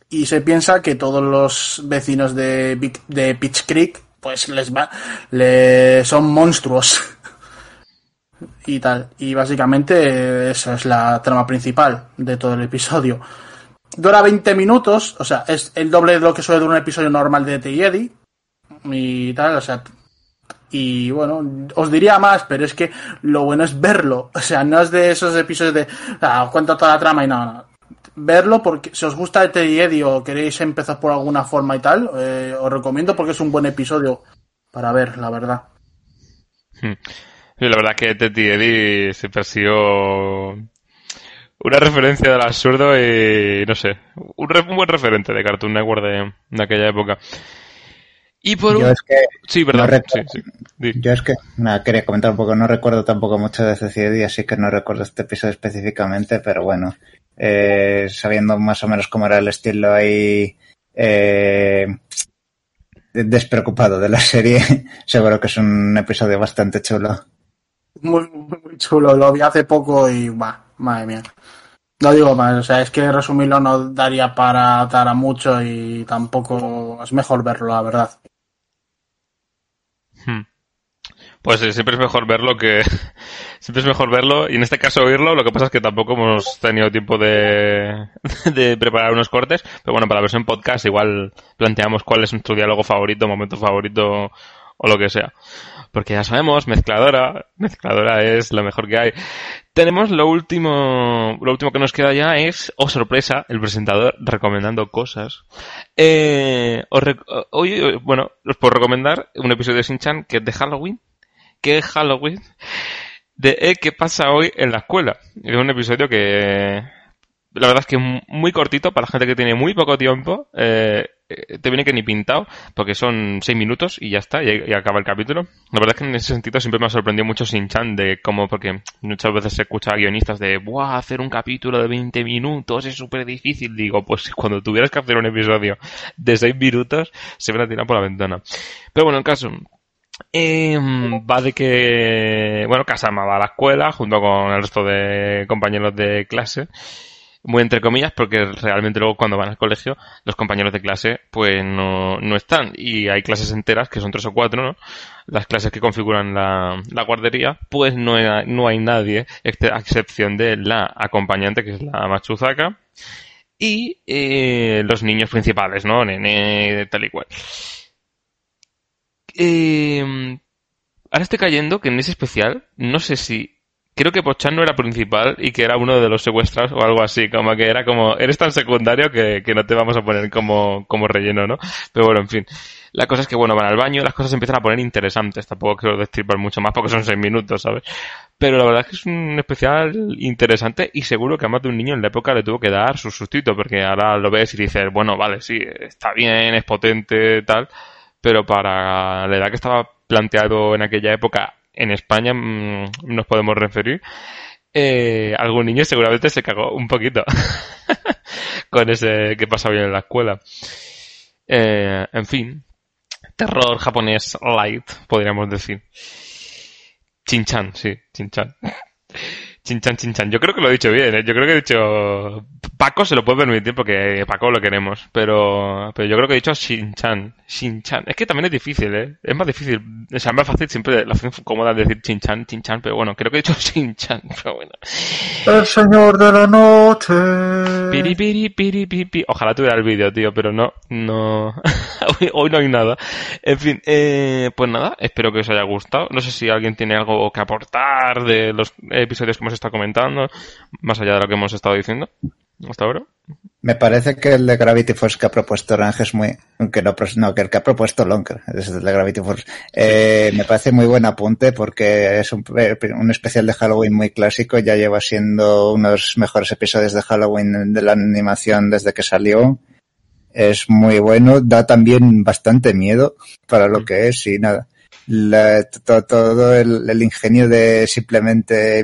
y, se piensa que todos los vecinos de, de Pitch Creek pues les va son monstruos. Y tal. Y básicamente eh, esa es la trama principal de todo el episodio dura 20 minutos o sea es el doble de lo que suele durar un episodio normal de The Eddie y tal o sea y bueno, os diría más, pero es que lo bueno es verlo. O sea, no es de esos episodios de, ah, os cuento toda la trama y no, no. Verlo porque si os gusta Teddy Eddie o queréis empezar por alguna forma y tal, eh, os recomiendo porque es un buen episodio para ver, la verdad.
Hmm. La verdad que Ted y Eddie siempre ha sido una referencia del absurdo y no sé, un, re- un buen referente de Cartoon Network de, de aquella época. Y por
Yo
un...
es que
Sí, verdad.
no recuerdo-
sí, sí. Di.
Yo es que, nada, quería comentar un poco, no recuerdo tampoco mucho de CCD, así que no recuerdo este episodio específicamente, pero bueno, eh, sabiendo más o menos cómo era el estilo ahí eh, despreocupado de la serie, seguro que es un episodio bastante chulo.
Muy, muy, muy chulo, lo vi hace poco y va, madre mía. No digo más, o sea, es que resumirlo no daría para dar a mucho y tampoco es mejor verlo, la verdad.
Hmm. Pues sí, siempre es mejor verlo que... Siempre es mejor verlo y en este caso oírlo. Lo que pasa es que tampoco hemos tenido tiempo de, de preparar unos cortes. Pero bueno, para la versión podcast igual planteamos cuál es nuestro diálogo favorito, momento favorito o lo que sea. Porque ya sabemos, mezcladora, mezcladora es lo mejor que hay. Tenemos lo último, lo último que nos queda ya es, oh sorpresa, el presentador recomendando cosas. Eh, os rec- hoy, eh, bueno, os puedo recomendar un episodio de Shin-Chan que es de Halloween. Que es Halloween. De eh, qué pasa hoy en la escuela. Es un episodio que, la verdad es que muy cortito para la gente que tiene muy poco tiempo. Eh, te viene que ni pintado, porque son seis minutos y ya está, y, acaba el capítulo. La verdad es que en ese sentido siempre me ha sorprendido mucho Shin-Chan de cómo, porque muchas veces se escucha a guionistas de, ¡buah! Hacer un capítulo de 20 minutos es súper difícil. Digo, pues cuando tuvieras que hacer un episodio de seis minutos, se van a tirar por la ventana. Pero bueno, el caso, eh, va de que, bueno, Kasama va a la escuela junto con el resto de compañeros de clase. Muy entre comillas, porque realmente luego cuando van al colegio, los compañeros de clase, pues no, no están. Y hay clases enteras, que son tres o cuatro, ¿no? Las clases que configuran la, la guardería, pues no hay, no hay nadie, a excepción de la acompañante, que es la Machuzaka, y eh, los niños principales, ¿no? Nene, tal y cual. Eh, ahora estoy cayendo que en ese especial, no sé si creo que Pochan no era principal y que era uno de los secuestrados o algo así, como que era como, eres tan secundario que, que no te vamos a poner como, como relleno, ¿no? Pero bueno, en fin. La cosa es que, bueno, van al baño, las cosas se empiezan a poner interesantes. Tampoco quiero destripar mucho más porque son seis minutos, ¿sabes? Pero la verdad es que es un especial interesante y seguro que a más de un niño en la época le tuvo que dar su sustito porque ahora lo ves y dices, bueno, vale, sí, está bien, es potente, tal, pero para la edad que estaba planteado en aquella época en España mmm, nos podemos referir, eh, algún niño seguramente se cagó un poquito con ese que pasaba bien en la escuela. Eh, en fin, terror japonés light, podríamos decir. Chinchan, sí, Chinchan. Chinchan, chinchan. Yo creo que lo he dicho bien, ¿eh? Yo creo que he dicho... Paco se lo puede permitir porque Paco lo queremos, pero, pero yo creo que he dicho Shinchan. Shinchan. Es que también es difícil, ¿eh? Es más difícil. O sea, es más fácil siempre la opción cómoda de decir Chinchan, Chinchan, pero bueno, creo que he dicho Shinchan, pero bueno.
El señor de la noche.
Piri, piri, piri, piri, piri. Ojalá tuviera el vídeo, tío, pero no, no. hoy, hoy no hay nada. En fin, eh, pues nada, espero que os haya gustado. No sé si alguien tiene algo que aportar de los episodios que hemos estado comentando, más allá de lo que hemos estado diciendo hasta ahora.
Me parece que el de Gravity Force que ha propuesto Orange es muy... Que no, no, que el que ha propuesto Lonker, es el de Gravity Force. Eh, me parece muy buen apunte porque es un, un, especial de Halloween muy clásico. Ya lleva siendo uno de los mejores episodios de Halloween de la animación desde que salió. Es muy bueno. Da también bastante miedo para lo que es y nada. La, todo, todo el, ingenio de simplemente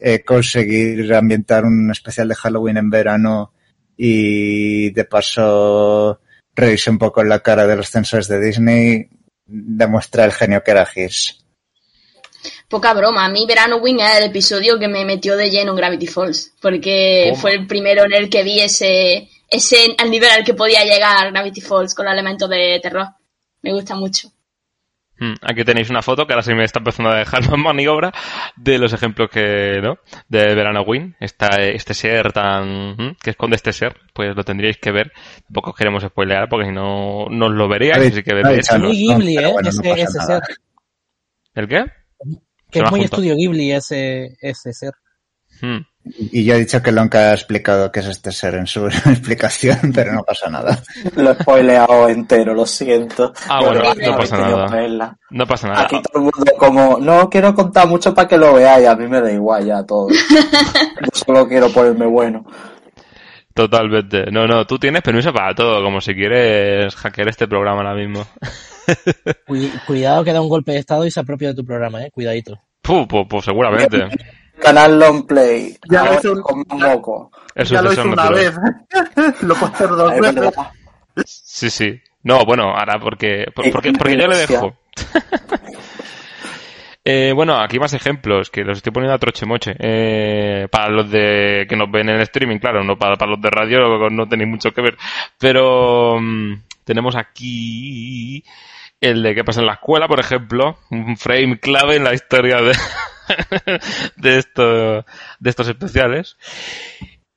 eh, conseguir ambientar un especial de Halloween en verano y de paso reírse un poco en la cara de los censores de Disney demuestra el genio que era Girs.
Poca broma, a mí Verano Wing es el episodio que me metió de lleno en Gravity Falls, porque ¿Cómo? fue el primero en el que vi ese, ese al nivel al que podía llegar Gravity Falls con los elementos de terror. Me gusta mucho.
Aquí tenéis una foto que ahora sí me está empezando a dejar más maniobra de los ejemplos que, ¿no? De Verano Win. Está este ser tan, que esconde este ser, pues lo tendríais que ver. Tampoco queremos spoilear porque si no, no os lo veríais, así que veréis.
Es muy Ghibli, ¿eh? Bueno, ese, no ese ser.
¿El qué?
Que es muy estudio Ghibli ese, ese ser.
Hmm.
Y yo he dicho que Lonka ha explicado qué es este ser en su explicación, pero no pasa nada.
Lo he spoileado entero, lo siento.
Ah, bueno, no, no pasa nada. No pasa nada.
Aquí todo el mundo como, no quiero contar mucho para que lo veáis, a mí me da igual ya todo. yo solo quiero ponerme bueno.
Totalmente. No, no, tú tienes permiso para todo, como si quieres hackear este programa ahora mismo.
Cuidado que da un golpe de estado y se apropia de tu programa, eh. Cuidadito.
Puh, pues, pues seguramente.
Canal Long Play.
Ya lo hice un,
con moco.
ya lo hice una vez. lo puedo hacer dos
Es
veces.
Sí, sí. No, bueno, ahora porque, por- porque, porque yo le dejo. Eh, bueno, aquí más ejemplos que los estoy poniendo a troche moche. Eh, para los de que nos ven en el streaming, claro, no para, para los de radio no tenéis mucho que ver. Pero mm, tenemos aquí el de qué pasa en la escuela, por ejemplo, un frame clave en la historia de, de, esto, de estos especiales.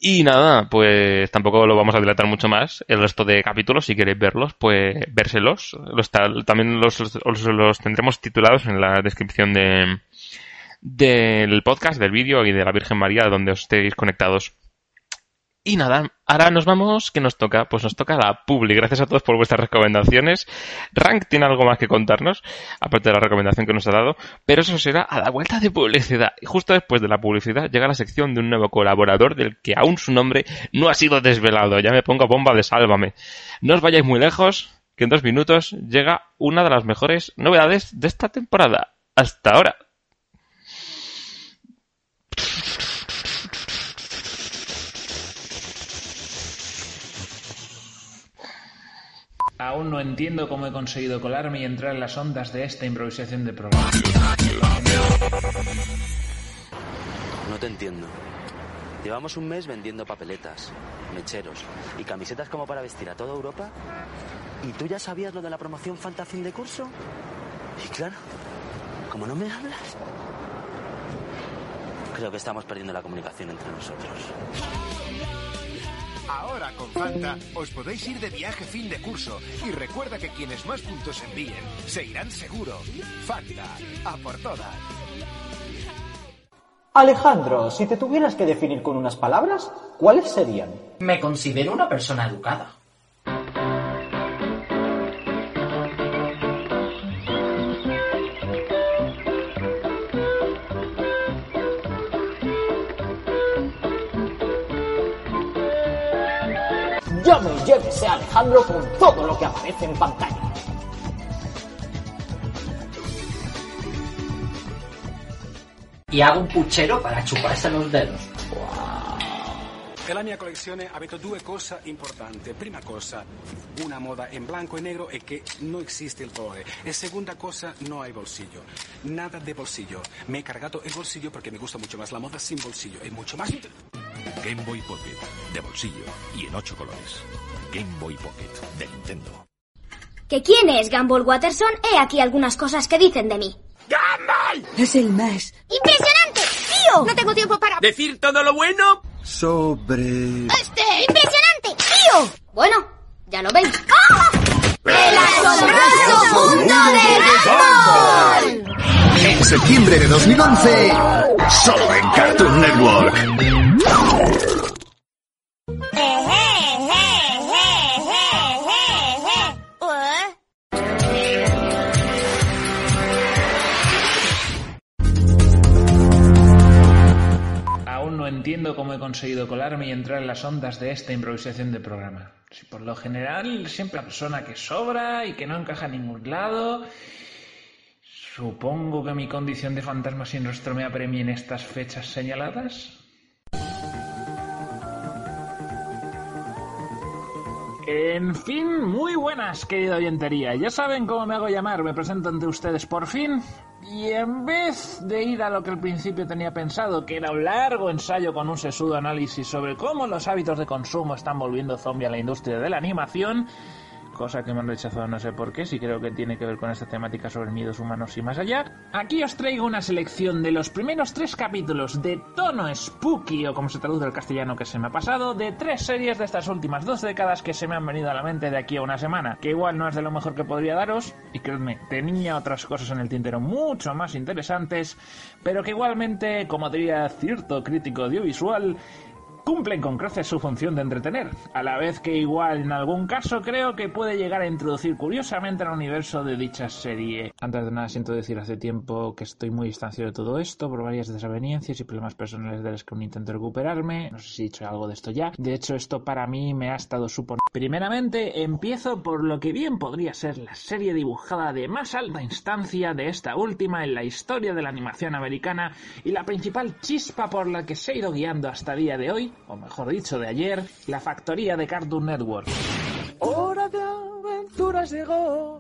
Y nada, pues tampoco lo vamos a dilatar mucho más. El resto de capítulos, si queréis verlos, pues vérselos. Los, también los, los, los tendremos titulados en la descripción de, del podcast, del vídeo y de la Virgen María, donde os estéis conectados. Y nada, ahora nos vamos, ¿qué nos toca? Pues nos toca la Publi. Gracias a todos por vuestras recomendaciones. Rank tiene algo más que contarnos, aparte de la recomendación que nos ha dado, pero eso será a la vuelta de publicidad. Y justo después de la publicidad llega la sección de un nuevo colaborador del que aún su nombre no ha sido desvelado. Ya me pongo bomba de sálvame. No os vayáis muy lejos, que en dos minutos llega una de las mejores novedades de esta temporada. Hasta ahora.
Aún no entiendo cómo he conseguido colarme y entrar en las ondas de esta improvisación de programa.
No te entiendo. Llevamos un mes vendiendo papeletas, mecheros y camisetas como para vestir a toda Europa. ¿Y tú ya sabías lo de la promoción Fanta fin de curso? Y claro, como no me hablas, creo que estamos perdiendo la comunicación entre nosotros.
Ahora con Fanta os podéis ir de viaje fin de curso y recuerda que quienes más puntos envíen se irán seguro. Fanta, a por todas.
Alejandro, si te tuvieras que definir con unas palabras, ¿cuáles serían?
Me considero una persona educada.
Llame y llévese a Alejandro con todo lo que aparece en pantalla.
Y hago un puchero para chuparse los dedos.
E la mia collezione avete due cose importanti. Prima cosa, una moda in blanco e nero e che non esiste il colore. E seconda cosa, no hay bolsillo. Nada de bolsillo. Me he cargado el bolsillo porque me gusta mucho más la moda sin bolsillo. Es mucho más...
Game Boy Pocket, de bolsillo y en ocho colores. Game Boy Pocket, de Nintendo.
¿Que quién es Gumball Watterson? He aquí algunas cosas que dicen de mí.
¡Gumball! Es el más.
¡Impresionante! ¡Tío! No tengo tiempo para...
¿Decir todo lo bueno?
Sobre...
¡Este! ¡Impresionante! ¡Tío! Bueno, ya lo veis. ¡Ah! ¡El asombroso mundo de Gumball!
En septiembre de 2011, solo en Cartoon Network.
Aún no entiendo cómo he conseguido colarme y entrar en las ondas de esta improvisación de programa. Si por lo general siempre la persona que sobra y que no encaja en ningún lado. Supongo que mi condición de fantasma sin rostro me apremie en estas fechas señaladas. En fin, muy buenas, querida oyentería. Ya saben cómo me hago llamar, me presento ante ustedes por fin. Y en vez de ir a lo que al principio tenía pensado, que era un largo ensayo con un sesudo análisis sobre cómo los hábitos de consumo están volviendo zombie a la industria de la animación, cosa que me han rechazado no sé por qué, si creo que tiene que ver con esta temática sobre miedos humanos y más allá. Aquí os traigo una selección de los primeros tres capítulos de tono spooky, o como se traduce al castellano que se me ha pasado, de tres series de estas últimas dos décadas que se me han venido a la mente de aquí a una semana, que igual no es de lo mejor que podría daros, y creedme, tenía otras cosas en el tintero mucho más interesantes, pero que igualmente, como diría cierto crítico audiovisual, cumplen con creces su función de entretener, a la vez que igual en algún caso creo que puede llegar a introducir curiosamente al universo de dicha serie. Antes de nada siento decir hace tiempo que estoy muy distanciado de todo esto por varias desavenencias y problemas personales de los que intento recuperarme. No sé si he dicho algo de esto ya. De hecho esto para mí me ha estado suponiendo. Primeramente empiezo por lo que bien podría ser la serie dibujada de más alta instancia de esta última en la historia de la animación americana y la principal chispa por la que se ha ido guiando hasta día de hoy o mejor dicho de ayer, la factoría de Cartoon Network.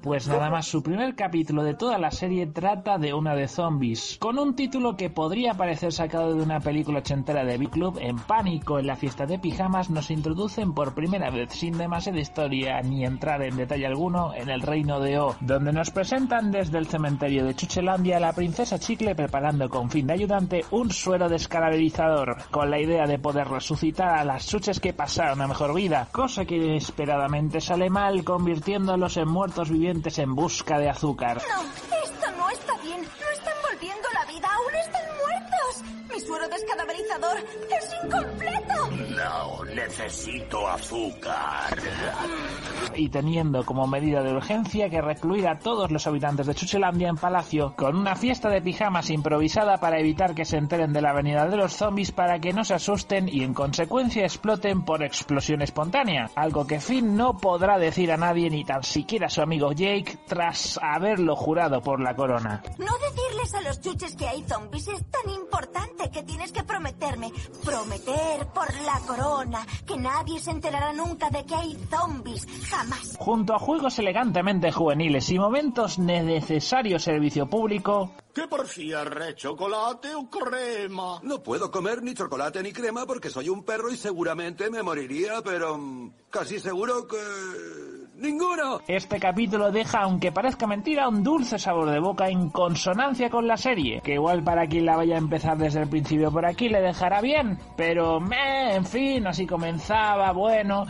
Pues nada más, su primer capítulo de toda la serie trata de una de zombies, con un título que podría parecer sacado de una película ochentera de B-Club, en pánico en la fiesta de pijamas nos introducen por primera vez sin demasiada historia ni entrar en detalle alguno en el reino de O, donde nos presentan desde el cementerio de Chuchelandia a la princesa Chicle preparando con fin de ayudante un suero descaramelizador, con la idea de poder resucitar a las chuches que pasaron a mejor vida, cosa que inesperadamente sale mal convirtiéndolos en muertos vivientes en busca de azúcar.
No, esto no está bien. No están volviendo la vida. Aún están muertos. Mi suero descadaverizador es incompleto.
No, necesito azúcar.
y teniendo como medida de urgencia que recluir a todos los habitantes de Chuchelandia en palacio con una fiesta de pijamas improvisada para evitar que se enteren de la venida de los zombies para que no se asusten y en consecuencia exploten por explosión espontánea, algo que Finn no podrá decir a nadie ni tan siquiera a su amigo Jake tras haberlo jurado por la corona.
No decirles a los chuches que hay zombies es tan importante que tienes que prometerme. Prometer por la corona, que nadie se enterará nunca de que hay zombies, jamás.
Junto a juegos elegantemente juveniles y momentos de necesario servicio público,
¿Qué pre chocolate o crema?
No puedo comer ni chocolate ni crema porque soy un perro y seguramente me moriría, pero mm, casi seguro que... ¡Ninguno!
Este capítulo deja, aunque parezca mentira, un dulce sabor de boca en consonancia con la serie, que igual para quien la vaya a empezar desde el principio por aquí le dejará bien, pero meh, en fin, así comenzaba, bueno...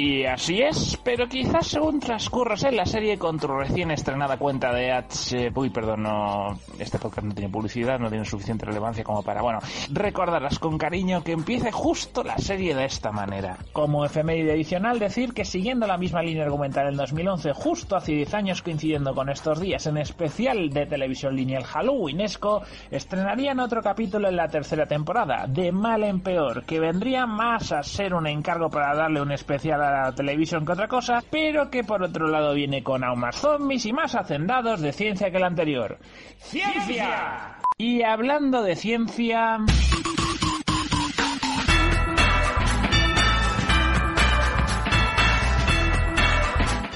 Y así es, pero quizás según transcurras en la serie con tu recién estrenada cuenta de H... Uy, perdón, no... Este podcast no tiene publicidad, no tiene suficiente relevancia como para... Bueno, recordarás con cariño que empiece justo la serie de esta manera. Como efeméride adicional, decir que siguiendo la misma línea argumental en 2011, justo hace 10 años coincidiendo con estos días, en especial de televisión lineal Halloweenesco, estrenarían otro capítulo en la tercera temporada, de mal en peor, que vendría más a ser un encargo para darle un especial a la televisión que otra cosa, pero que por otro lado viene con aún más zombies y más hacendados de ciencia que el anterior. ¡Ciencia! Y hablando de ciencia...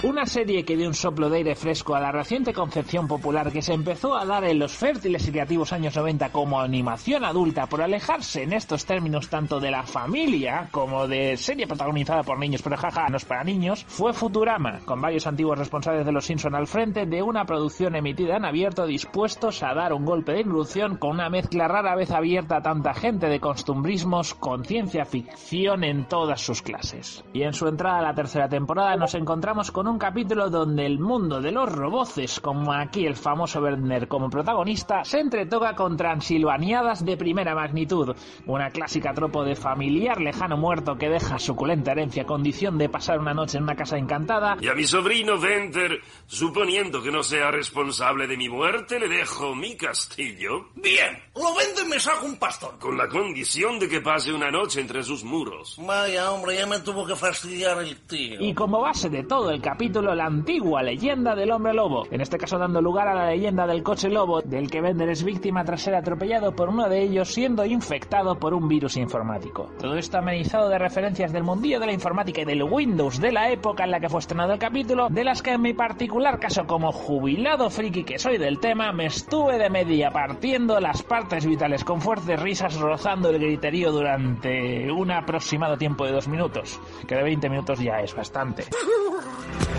Una serie que dio un soplo de aire fresco a la reciente concepción popular que se empezó a dar en los fértiles y creativos años 90 como animación adulta por alejarse en estos términos tanto de la familia como de serie protagonizada por niños pero jaja no es para niños, fue Futurama, con varios antiguos responsables de los Simpson al frente de una producción emitida en abierto dispuestos a dar un golpe de irrupción con una mezcla rara vez abierta a tanta gente de costumbrismos con ciencia ficción en todas sus clases. Y en su entrada a la tercera temporada nos encontramos con un capítulo donde el mundo de los roboces, como aquí el famoso Werner como protagonista, se entretoca con transilvaniadas de primera magnitud, una clásica tropo de familiar lejano muerto que deja suculenta herencia a condición de pasar una noche en una casa encantada.
Y a mi sobrino Venter, suponiendo que no sea responsable de mi muerte, le dejo mi castillo.
Bien, lo vendo y me saco un pastón.
Con la condición de que pase una noche entre sus muros.
Vaya, hombre, ya me tuvo que fastidiar el tío.
Y como base de todo el capítulo, la antigua leyenda del hombre lobo, en este caso dando lugar a la leyenda del coche lobo, del que Bender es víctima tras ser atropellado por uno de ellos siendo infectado por un virus informático. Todo esto amenizado de referencias del mundillo de la informática y del Windows de la época en la que fue estrenado el capítulo, de las que en mi particular caso como jubilado friki que soy del tema, me estuve de media partiendo las partes vitales con fuertes risas rozando el griterío durante un aproximado tiempo de dos minutos, que de 20 minutos ya es bastante.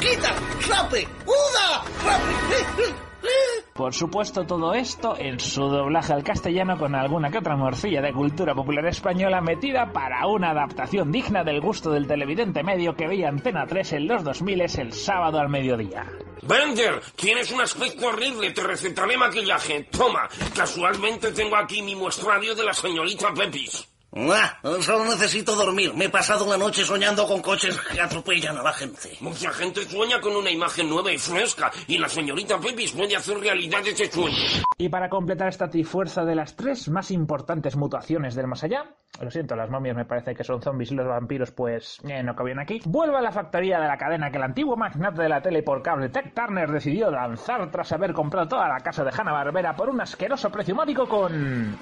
¡Quita! ¡Rape! ¡Uda! ¡Rape!
Por supuesto, todo esto en su doblaje al castellano con alguna que otra morcilla de cultura popular española metida para una adaptación digna del gusto del televidente medio que veía Antena 3 en los 2000 el sábado al mediodía.
Bender, tienes un aspecto horrible, te recetaré maquillaje. Toma, casualmente tengo aquí mi muestrario de la señorita Pepis.
Ah, solo necesito dormir. Me he pasado una noche soñando con coches que atropellan a la gente.
Mucha gente sueña con una imagen nueva y fresca, y la señorita Pepis puede hacer realidad ese sueño.
Y para completar esta trifuerza de las tres más importantes mutaciones del más allá, lo siento, las momias me parece que son zombies y los vampiros pues eh, no cabían aquí, vuelve a la factoría de la cadena que el antiguo magnate de la tele por cable Tech Turner decidió lanzar tras haber comprado toda la casa de Hanna-Barbera por un asqueroso precio módico con...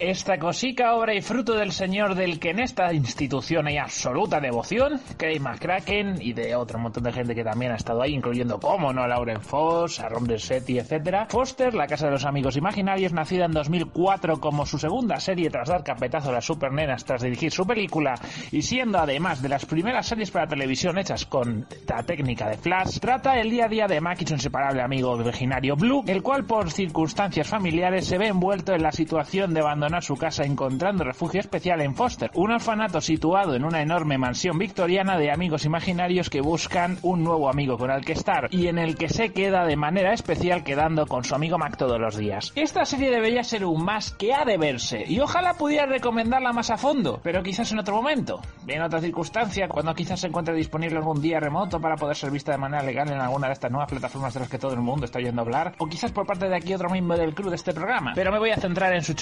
Esta cosica, obra y fruto del señor del que en esta institución hay absoluta devoción, Craig McCracken y de otro montón de gente que también ha estado ahí, incluyendo, como no, Lauren Foss, Aaron Desetti, etc. Foster, La Casa de los Amigos Imaginarios, nacida en 2004 como su segunda serie tras dar capetazo a las supernenas tras dirigir su película y siendo además de las primeras series para televisión hechas con la técnica de Flash, trata el día a día de Mac y su inseparable amigo originario Blue, el cual por circunstancias familiares se ve envuelto en la situación de abandonar su casa encontrando refugio especial en Foster, un orfanato situado en una enorme mansión victoriana de amigos imaginarios que buscan un nuevo amigo con el que estar y en el que se queda de manera especial quedando con su amigo Mac todos los días. Esta serie debería ser un más que ha de verse y ojalá pudiera recomendarla más a fondo, pero quizás en otro momento, en otra circunstancia, cuando quizás se encuentre disponible algún día remoto para poder ser vista de manera legal en alguna de estas nuevas plataformas de las que todo el mundo está oyendo hablar, o quizás por parte de aquí otro miembro del crew de este programa. Pero me voy a centrar en su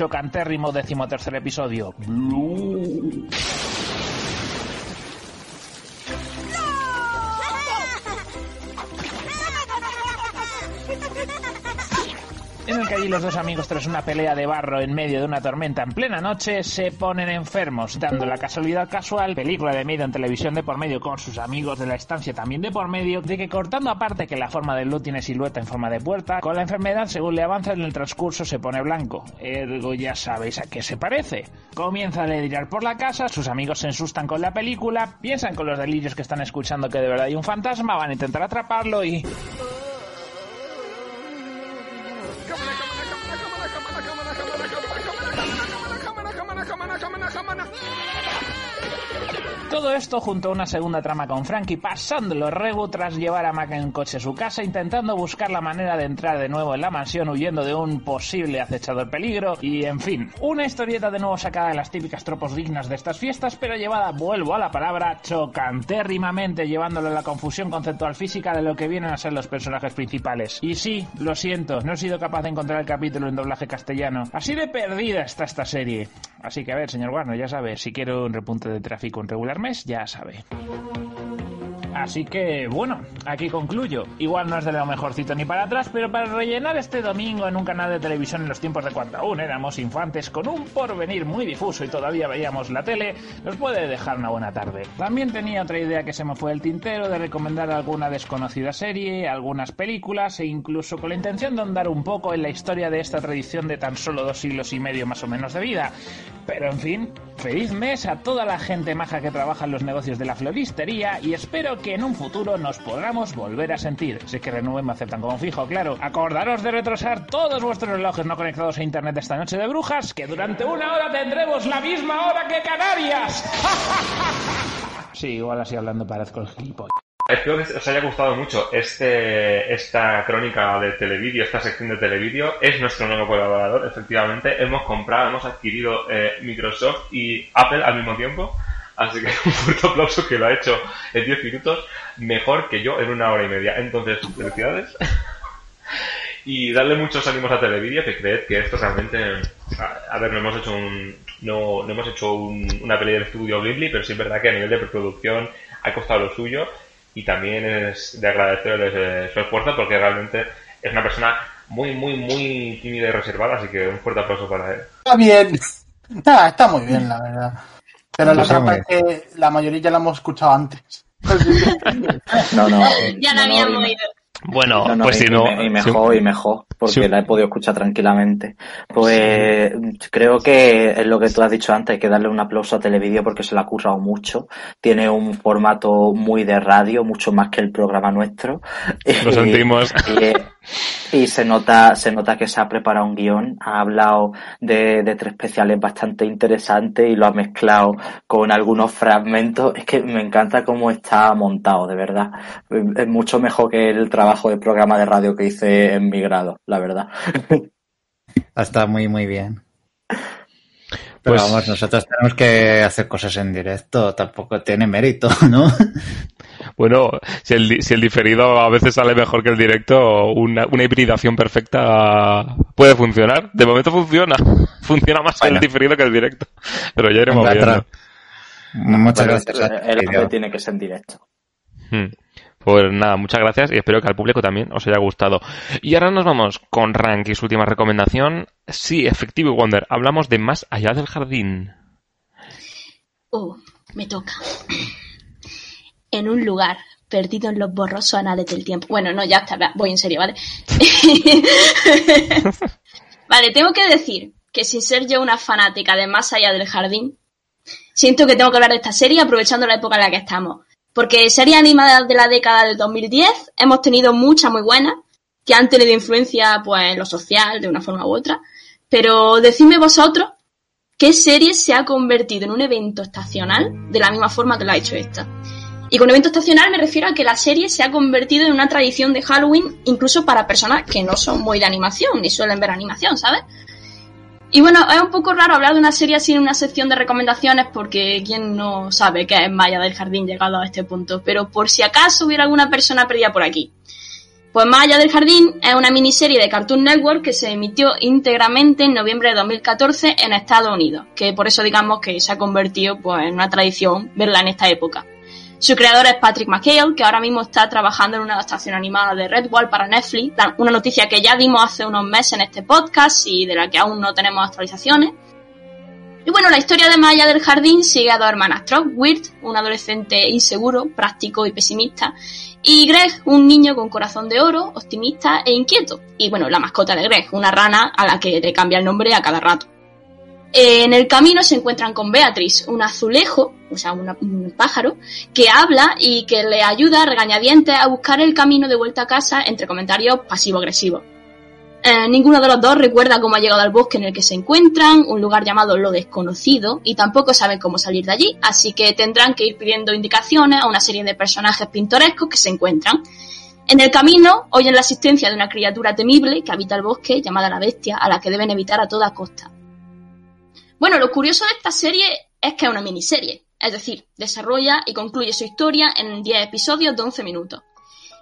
chocantérrimo decimotercer episodio. En el que allí los dos amigos, tras una pelea de barro en medio de una tormenta en plena noche, se ponen enfermos, dando la casualidad casual, película de medio en televisión de por medio con sus amigos de la estancia también de por medio, de que cortando aparte que la forma del Lu tiene silueta en forma de puerta, con la enfermedad, según le avanza en el transcurso, se pone blanco. Ergo ya sabéis a qué se parece. Comienza a delirar por la casa, sus amigos se asustan con la película, piensan con los delirios que están escuchando que de verdad hay un fantasma, van a intentar atraparlo y... esto junto a una segunda trama con Frankie pasándolo regu tras llevar a Mac en coche a su casa intentando buscar la manera de entrar de nuevo en la mansión huyendo de un posible acechador peligro y en fin, una historieta de nuevo sacada de las típicas tropos dignas de estas fiestas pero llevada, vuelvo a la palabra, chocantérrimamente llevándolo a la confusión conceptual física de lo que vienen a ser los personajes principales. Y sí, lo siento, no he sido capaz de encontrar el capítulo en doblaje castellano. Así de perdida está esta serie. Así que a ver, señor Warner, ya sabe, si quiero un repunte de tráfico en regular mes, ya sabe. Así que, bueno, aquí concluyo. Igual no es de lo mejorcito ni para atrás, pero para rellenar este domingo en un canal de televisión en los tiempos de cuando aún éramos infantes, con un porvenir muy difuso y todavía veíamos la tele, nos puede dejar una buena tarde. También tenía otra idea que se me fue el tintero de recomendar alguna desconocida serie, algunas películas e incluso con la intención de andar un poco en la historia de esta tradición de tan solo dos siglos y medio más o menos de vida. Pero en fin, feliz mes a toda la gente maja que trabaja en los negocios de la floristería y espero que en un futuro nos podamos volver a sentir. Si es que Renove me aceptan como fijo, claro. Acordaros de retrasar todos vuestros relojes no conectados a internet esta noche de brujas, que durante una hora tendremos la misma hora que Canarias. sí, igual así hablando parezco el gilipollas.
Espero que os haya gustado mucho este, esta crónica de televídeo, esta sección de televídeo. Es nuestro nuevo colaborador, efectivamente. Hemos comprado, hemos adquirido eh, Microsoft y Apple al mismo tiempo. Así que un fuerte aplauso que lo ha hecho en 10 minutos mejor que yo en una hora y media. Entonces, felicidades. y darle muchos ánimos a Televidia, que creed que esto realmente... A, ver, no hemos hecho un... No, no hemos hecho un- una peli del estudio Ghibli, pero sí es verdad que a nivel de preproducción ha costado lo suyo y también es de agradecerles su esfuerzo porque realmente es una persona muy, muy, muy tímida y reservada, así que un fuerte aplauso para él.
Está bien. Ah, está muy bien, la verdad. Pero la trampa
muy
es que la mayoría ya la hemos escuchado antes.
No, no.
Ya la
no,
habíamos oído.
Bueno,
No, no,
pues
y,
si no...
y mejor, y mejor, porque
Sí.
la he podido escuchar tranquilamente. Pues creo que es lo que tú has dicho antes, hay que darle un aplauso a Televideo porque se le ha currado mucho. Tiene un formato muy de radio, mucho más que el programa nuestro.
Lo sentimos.
Y, y se nota, se nota que se ha preparado un guion, ha hablado de, de tres especiales bastante interesantes y lo ha mezclado con algunos fragmentos. Es que me encanta cómo está montado, de verdad. Es mucho mejor que el trabajo de programa de radio que hice en mi grado, la verdad.
Está muy, muy bien. Pero
Pues-
vamos, nosotros tenemos que hacer cosas en directo, tampoco tiene mérito, ¿no?
Bueno, si el, si el diferido a veces sale mejor que el directo, una, una hibridación perfecta puede funcionar. De momento funciona. Funciona más el diferido que el directo. Pero ya iremos viendo.
Muchas gracias.
el- el hombre tiene que ser en directo.
Hmm. Pues nada, muchas gracias y espero que al público también os haya gustado. Y ahora nos vamos con Rank y su última recomendación. Sí, Effective Wonder. Hablamos de Más allá del jardín.
Uh, me toca. En un lugar perdido en los borrosos anales del tiempo. Bueno, no, ya está, voy en serio, ¿vale? vale, tengo que decir que sin ser yo una fanática de Más allá del jardín, siento que tengo que hablar de esta serie aprovechando la época en la que estamos. Porque series animadas de la década del 2010 hemos tenido muchas muy buenas, que han tenido influencia pues, en lo social de una forma u otra. Pero decidme vosotros qué serie se ha convertido en un evento estacional de la misma forma que lo ha hecho esta. Y con evento estacional me refiero a que la serie se ha convertido en una tradición de Halloween incluso para personas que no son muy de animación ni suelen ver animación, ¿sabes? Y bueno, es un poco raro hablar de una serie en una sección de recomendaciones porque quién no sabe qué es Maya del Jardín llegado a este punto, pero por si acaso hubiera alguna persona perdida por aquí. Pues Maya del Jardín es una miniserie de Cartoon Network que se emitió íntegramente en noviembre de 2014 en Estados Unidos, que por eso digamos que se ha convertido pues, en una tradición verla en esta época. Su creador es Patrick McHale, que ahora mismo está trabajando en una adaptación animada de Redwall para Netflix, una noticia que ya dimos hace unos meses en este podcast y de la que aún no tenemos actualizaciones. Y bueno, la historia de Maya del Jardín sigue a dos hermanastros, Wirt, un adolescente inseguro, práctico y pesimista, y Greg, un niño con corazón de oro, optimista e inquieto. Y bueno, la mascota de Greg, una rana a la que le cambia el nombre a cada rato. En el camino se encuentran con Beatriz, un azulejo, o sea, un pájaro, que habla y que le ayuda a regañadientes a buscar el camino de vuelta a casa entre comentarios pasivo-agresivos. Eh, ninguno de los dos recuerda cómo ha llegado al bosque en el que se encuentran, un lugar llamado Lo Desconocido, y tampoco saben cómo salir de allí, así que tendrán que ir pidiendo indicaciones a una serie de personajes pintorescos que se encuentran. En el camino oyen la existencia de una criatura temible que habita el bosque llamada la bestia, a la que deben evitar a toda costa. Bueno, lo curioso de esta serie es que es una miniserie, es decir, desarrolla y concluye su historia en 10 episodios de 11 minutos.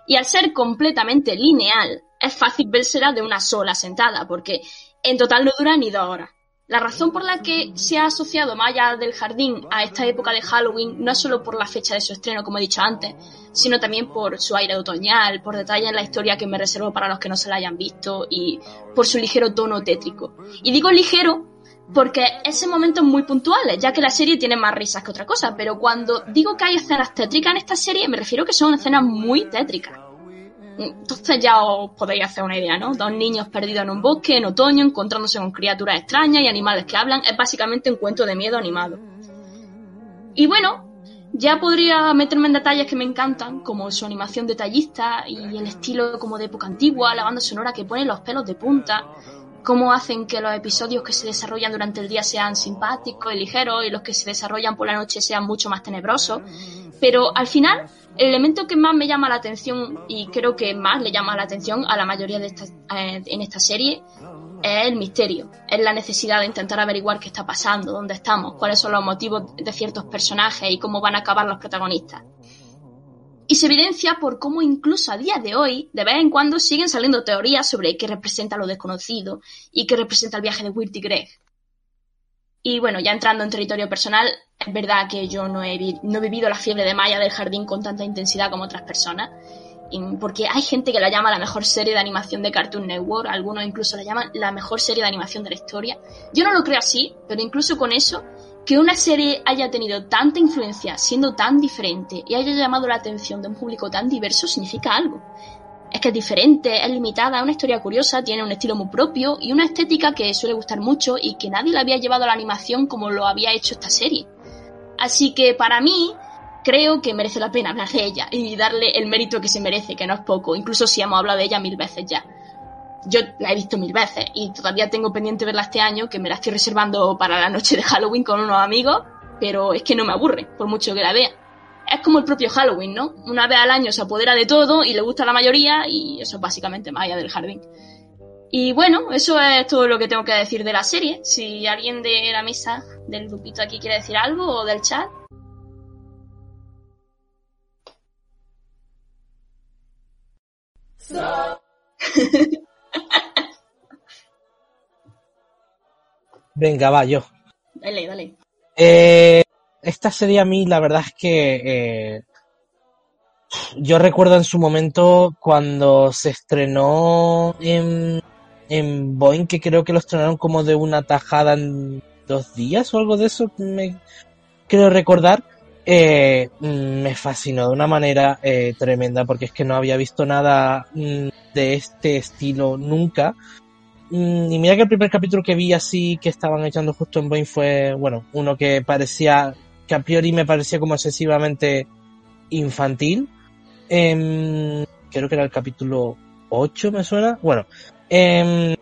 Y al ser completamente lineal, es fácil vérsela de una sola sentada, porque en total no dura ni dos horas. La razón por la que se ha asociado Maya del Jardín a esta época de Halloween no es solo por la fecha de su estreno, como he dicho antes, sino también por su aire otoñal, por detalles en la historia que me reservo para los que no se la hayan visto y por su ligero tono tétrico. Y digo ligero porque ese momento es muy puntual, ya que la serie tiene más risas que otra cosa, pero cuando digo que hay escenas tétricas en esta serie, me refiero que son escenas muy tétricas. Entonces ya os podéis hacer una idea, ¿no? Dos niños perdidos en un bosque en otoño, encontrándose con criaturas extrañas y animales que hablan, es básicamente un cuento de miedo animado. Y bueno, ya podría meterme en detalles que me encantan, como su animación detallista y el estilo como de época antigua, la banda sonora que pone los pelos de punta, cómo hacen que los episodios que se desarrollan durante el día sean simpáticos y ligeros y los que se desarrollan por la noche sean mucho más tenebrosos. Pero al final, el elemento que más me llama la atención y creo que más le llama la atención a la mayoría de estas, eh, en esta serie es el misterio, es la necesidad de intentar averiguar qué está pasando, dónde estamos, cuáles son los motivos de ciertos personajes y cómo van a acabar los protagonistas y se evidencia por cómo incluso a día de hoy, de vez en cuando, siguen saliendo teorías sobre qué representa lo desconocido y qué representa el viaje de Wirt y Greg. Y bueno, ya entrando en territorio personal, es verdad que yo no he, no he vivido la fiebre de Maya del jardín con tanta intensidad como otras personas, porque hay gente que la llama la mejor serie de animación de Cartoon Network, algunos incluso la llaman la mejor serie de animación de la historia. Yo no lo creo así, pero incluso con eso que una serie haya tenido tanta influencia siendo tan diferente y haya llamado la atención de un público tan diverso significa algo. Es que es diferente, es limitada, es una historia curiosa, tiene un estilo muy propio y una estética que suele gustar mucho y que nadie le había llevado a la animación como lo había hecho esta serie. Así que para mí, creo que merece la pena hablar de ella y darle el mérito que se merece, que no es poco, incluso si hemos hablado de ella mil veces ya yo la he visto mil veces y todavía tengo pendiente verla este año, que me la estoy reservando para la noche de Halloween con unos amigos, pero es que no me aburre, por mucho que la vea. Es como el propio Halloween, ¿no? Una vez al año se apodera de todo y le gusta a la mayoría y eso es básicamente Maya del Jardín. Y bueno, eso es todo lo que tengo que decir de la serie. Si alguien de la mesa del grupito aquí quiere decir algo o del chat.
Venga, va, yo.
Dale, dale.
Eh, esta serie a mí, la verdad es que eh, yo recuerdo en su momento cuando se estrenó en, en Boeing, que creo que lo estrenaron como de una tajada en dos días o algo de eso, me creo recordar. Eh, me fascinó de una manera eh, tremenda porque es que no había visto nada mm, de este estilo nunca Mm, y mira que el primer capítulo que vi así que estaban echando justo en Boeing fue, bueno, uno que parecía, que a priori me parecía como excesivamente infantil. Em, creo que era el capítulo 8, me suena. Bueno, em,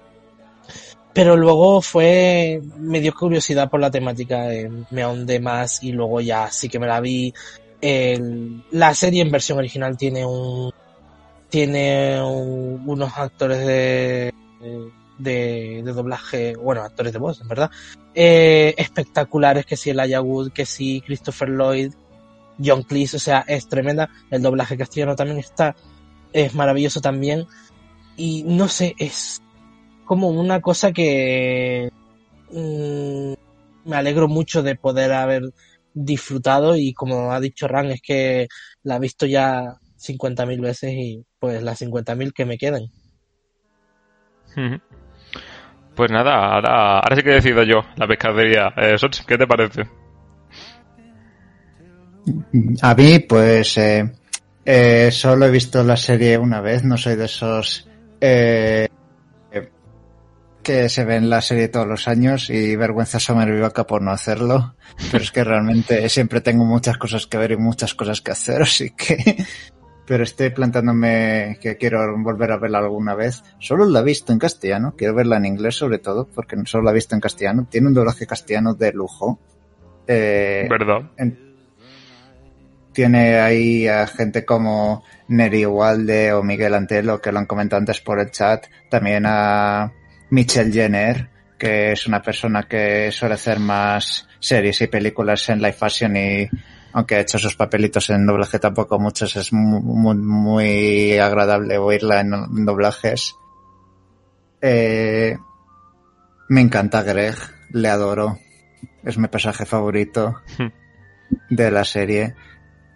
pero luego fue, me dio curiosidad por la temática, em, me ahondé más y luego ya sí que me la vi. la serie en versión original tiene un, tiene unos actores de de, doblaje, bueno, actores de voz, en verdad, eh, espectaculares, que si el Wood, que si Christopher Lloyd, John Cleese, o sea, es tremenda. El doblaje castellano también está, es maravilloso también. Y no sé, es como una cosa que mm, me alegro mucho de poder haber disfrutado y como ha dicho Ran, es que la he visto ya 50.000 veces y pues las 50.000 que me queden.
Ujú. Pues nada, ahora, ahora sí que decido yo, la pescadería. Eh, Soch, ¿qué te parece?
A mí, pues, eh, eh, solo he visto la serie una vez, no soy de esos eh, que se ven la serie todos los años y vergüenza somervivaca por no hacerlo, pero es que realmente siempre tengo muchas cosas que ver y muchas cosas que hacer, así que... Pero estoy plantándome que quiero volver a verla alguna vez. Solo la he visto en castellano, quiero verla en inglés sobre todo, porque solo la he visto en castellano. Tiene un doblaje castellano de lujo. Eh,
¿Verdad?
en- tiene ahí a gente como Neri Walde o Miguel Antelo, que lo han comentado antes por el chat. También a Michelle Jenner, que es una persona que suele hacer más series y películas en live fashion y aunque ha hecho sus papelitos en doblaje tampoco muchos, es mu- muy, muy agradable oírla en, doblajes. Eh, me encanta Greg, le adoro. Es mi personaje favorito de la serie.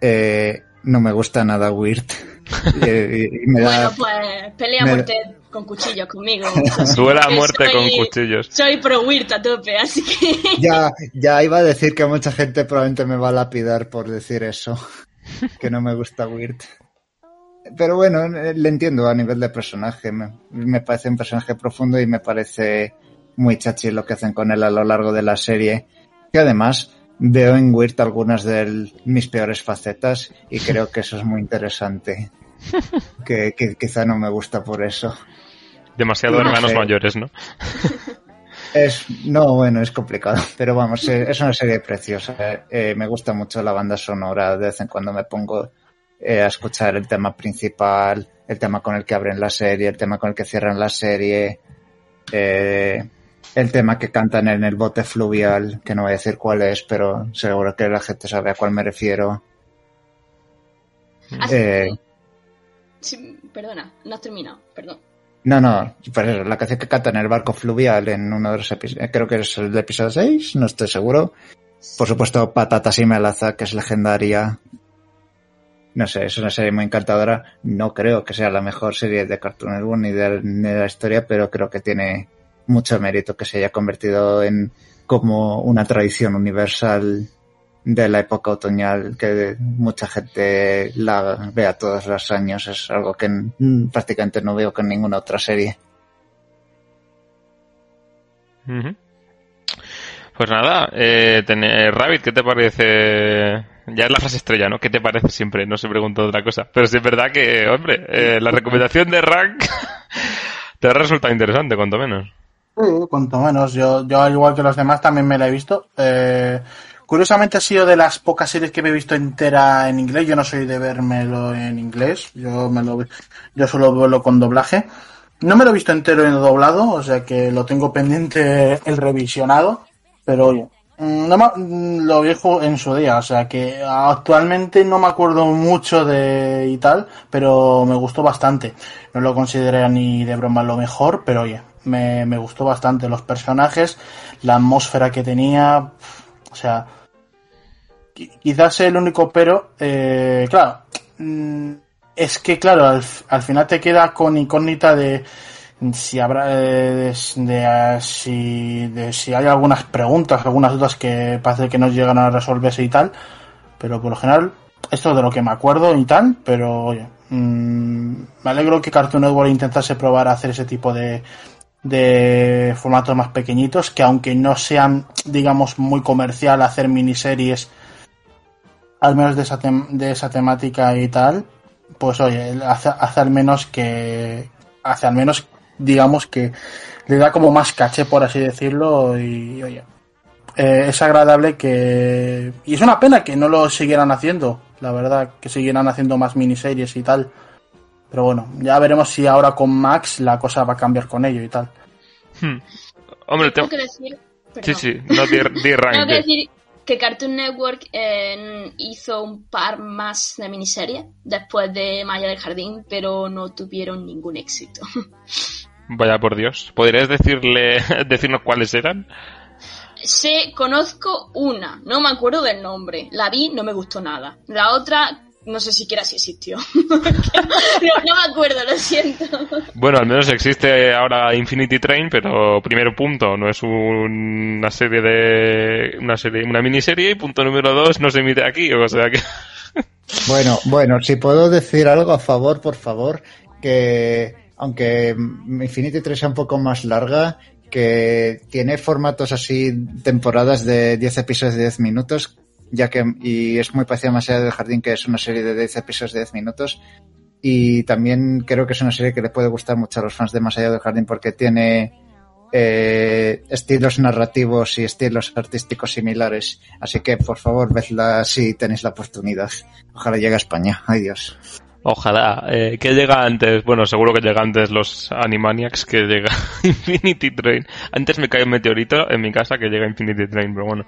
Eh, no me gusta nada Weird. y, y- y me da-
Bueno, pues pelea
me-
muerte con cuchillos conmigo.
Duela a muerte
soy-
con cuchillos.
Soy pro Wirt a tope, así que...
ya, ya iba a decir que mucha gente probablemente me va a lapidar por decir eso. que no me gusta Weird. Pero bueno, eh, le entiendo a nivel de personaje. Me, me parece un personaje profundo y me parece muy chachi lo que hacen con él a lo largo de la serie. Que además veo en Weird algunas de mis peores facetas y creo que eso es muy interesante. que, que quizá no me gusta por eso.
Demasiado
No
hermanos
sé.
mayores, ¿no?
Es, no, bueno, es complicado, pero vamos, eh, es una serie preciosa. Eh, me gusta mucho la banda sonora, de vez en cuando me pongo eh, a escuchar el tema principal, el tema con el que abren la serie, el tema con el que cierran la serie, eh, el tema que cantan en el bote fluvial, que no voy a decir cuál es, pero seguro que la gente sabe a cuál me refiero.
Así-
Eh,
Sí, perdona, no has terminado, perdón.
No, no, pues la canción que canta en el barco fluvial en uno de los episodios, creo que es el de episodio 6, no estoy seguro. Por supuesto, Patatas y Melaza, que es legendaria. No sé, es una serie muy encantadora. No creo que sea la mejor serie de Cartoon Network ni de la historia, pero creo que tiene mucho mérito que se haya convertido en como una tradición universal de la época otoñal que mucha gente la vea todos los años. Es algo que mm, prácticamente no veo con ninguna otra serie.
Pues nada, eh, ten- eh, Rabbit, ¿qué te parece? Ya es la frase estrella, ¿no? ¿Qué te parece siempre? No se pregunta otra cosa. Pero sí es verdad que, hombre, eh, la recomendación de Rank te ha resultado interesante, cuanto menos.
Sí, cuanto menos. Yo, yo, al igual que los demás, también me la he visto. Eh, curiosamente ha sido de las pocas series que me he visto entera en inglés. Yo no soy de vérmelo en inglés. Yo me lo, yo solo verlo con doblaje. No me lo he visto entero en doblado, o sea que lo tengo pendiente el revisionado. Pero oye, mm, no me- mm, lo viejo en su día, o sea que actualmente no me acuerdo mucho de y tal, pero me gustó bastante. No lo consideré ni de broma lo mejor, pero oye, me, me gustó bastante los personajes, la atmósfera que tenía, o sea, qui- quizás el único pero, eh, claro, mm, es que claro, al, al final te queda con incógnita de si habrá eh, de, de, eh, si, de si hay algunas preguntas, algunas dudas que parece que no llegan a resolverse y tal, pero por lo general esto es de lo que me acuerdo y tal, pero oye, mm, me alegro que Cartoon Network intentase probar a hacer ese tipo de de formatos más pequeñitos que aunque no sean digamos muy comercial hacer miniseries al menos de esa, tem- de esa temática y tal pues oye hace, hace al menos que hace al menos digamos que le da como más caché por así decirlo y oye eh, es agradable que y es una pena que no lo siguieran haciendo la verdad que siguieran haciendo más miniseries y tal pero bueno ya veremos si ahora con Max la cosa va a cambiar con ello y tal
Hmm. Hombre,
Tengo
tema...
que decir...
Sí,
perdón.
sí, no di, di Rank.
Tengo que
di.
decir que Cartoon Network eh, hizo un par más de miniseries después de Maya del Jardín, pero no tuvieron ningún éxito.
Vaya por Dios. ¿Podrías decirle, decirnos cuáles eran?
sé, conozco una, no me acuerdo del nombre. La vi, no me gustó nada. La otra, no sé siquiera si existió. no, no me acuerdo, lo siento.
Bueno, al menos existe ahora Infinity Train, pero primero punto, no es un- una serie de una serie, una miniserie y punto número dos no se emite aquí, o sea que
Bueno, bueno, si puedo decir algo a favor, por favor, que aunque Infinity 3 sea un poco más larga, que tiene formatos así, temporadas de 10 episodios de 10 minutos, ya que, y es muy parecido a Más allá del jardín, que es una serie de 10 episodios de 10 minutos, y también creo que es una serie que le puede gustar mucho a los fans de Más allá del jardín porque tiene eh, estilos narrativos y estilos artísticos similares. Así que, por favor, vedla si tenéis la oportunidad. Ojalá llegue a España. Ay, Dios.
ojalá. Eh, ¿Qué llega antes? Bueno, seguro que llega antes los Animaniacs que llega Infinity Train. Antes me cae un meteorito en mi casa que llega Infinity Train, pero bueno.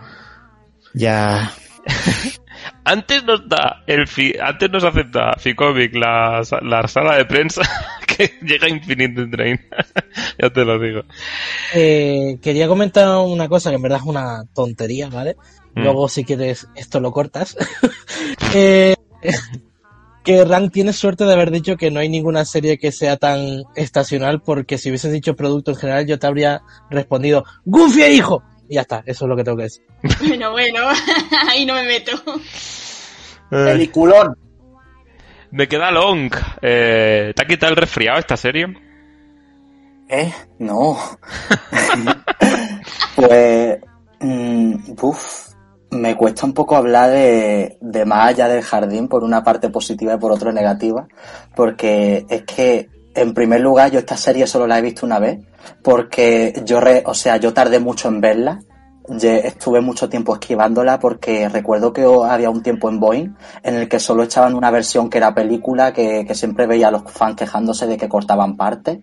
Ya.
Antes nos da el fi- antes nos acepta Ficomic la, la sala de prensa que llega Infinity Train. ya te lo digo.
Eh, quería comentar una cosa que en verdad es una tontería, ¿vale?
Mm.
Luego, si quieres, esto lo cortas. Eh, que Rank tiene suerte de haber dicho que no hay ninguna serie que sea tan estacional, porque si hubieses dicho producto en general, yo te habría respondido ¡Goofy hijo! Y ya está, eso es lo que tengo que decir.
Bueno, bueno, ahí no me meto.
Peliculón. Me queda long. Eh, ¿Te ha quitado el resfriado esta serie?
¿Eh? No. pues. mm, uf, me cuesta un poco hablar de, de más allá del jardín por una parte positiva y por otra negativa. Porque es que, en primer lugar, yo esta serie solo la he visto una vez. Porque yo, re- o sea, yo tardé mucho en verla. Ye- Estuve mucho tiempo esquivándola porque recuerdo que había un tiempo en Boeing en el que solo echaban una versión que era película que, que siempre veía a los fans quejándose de que cortaban partes.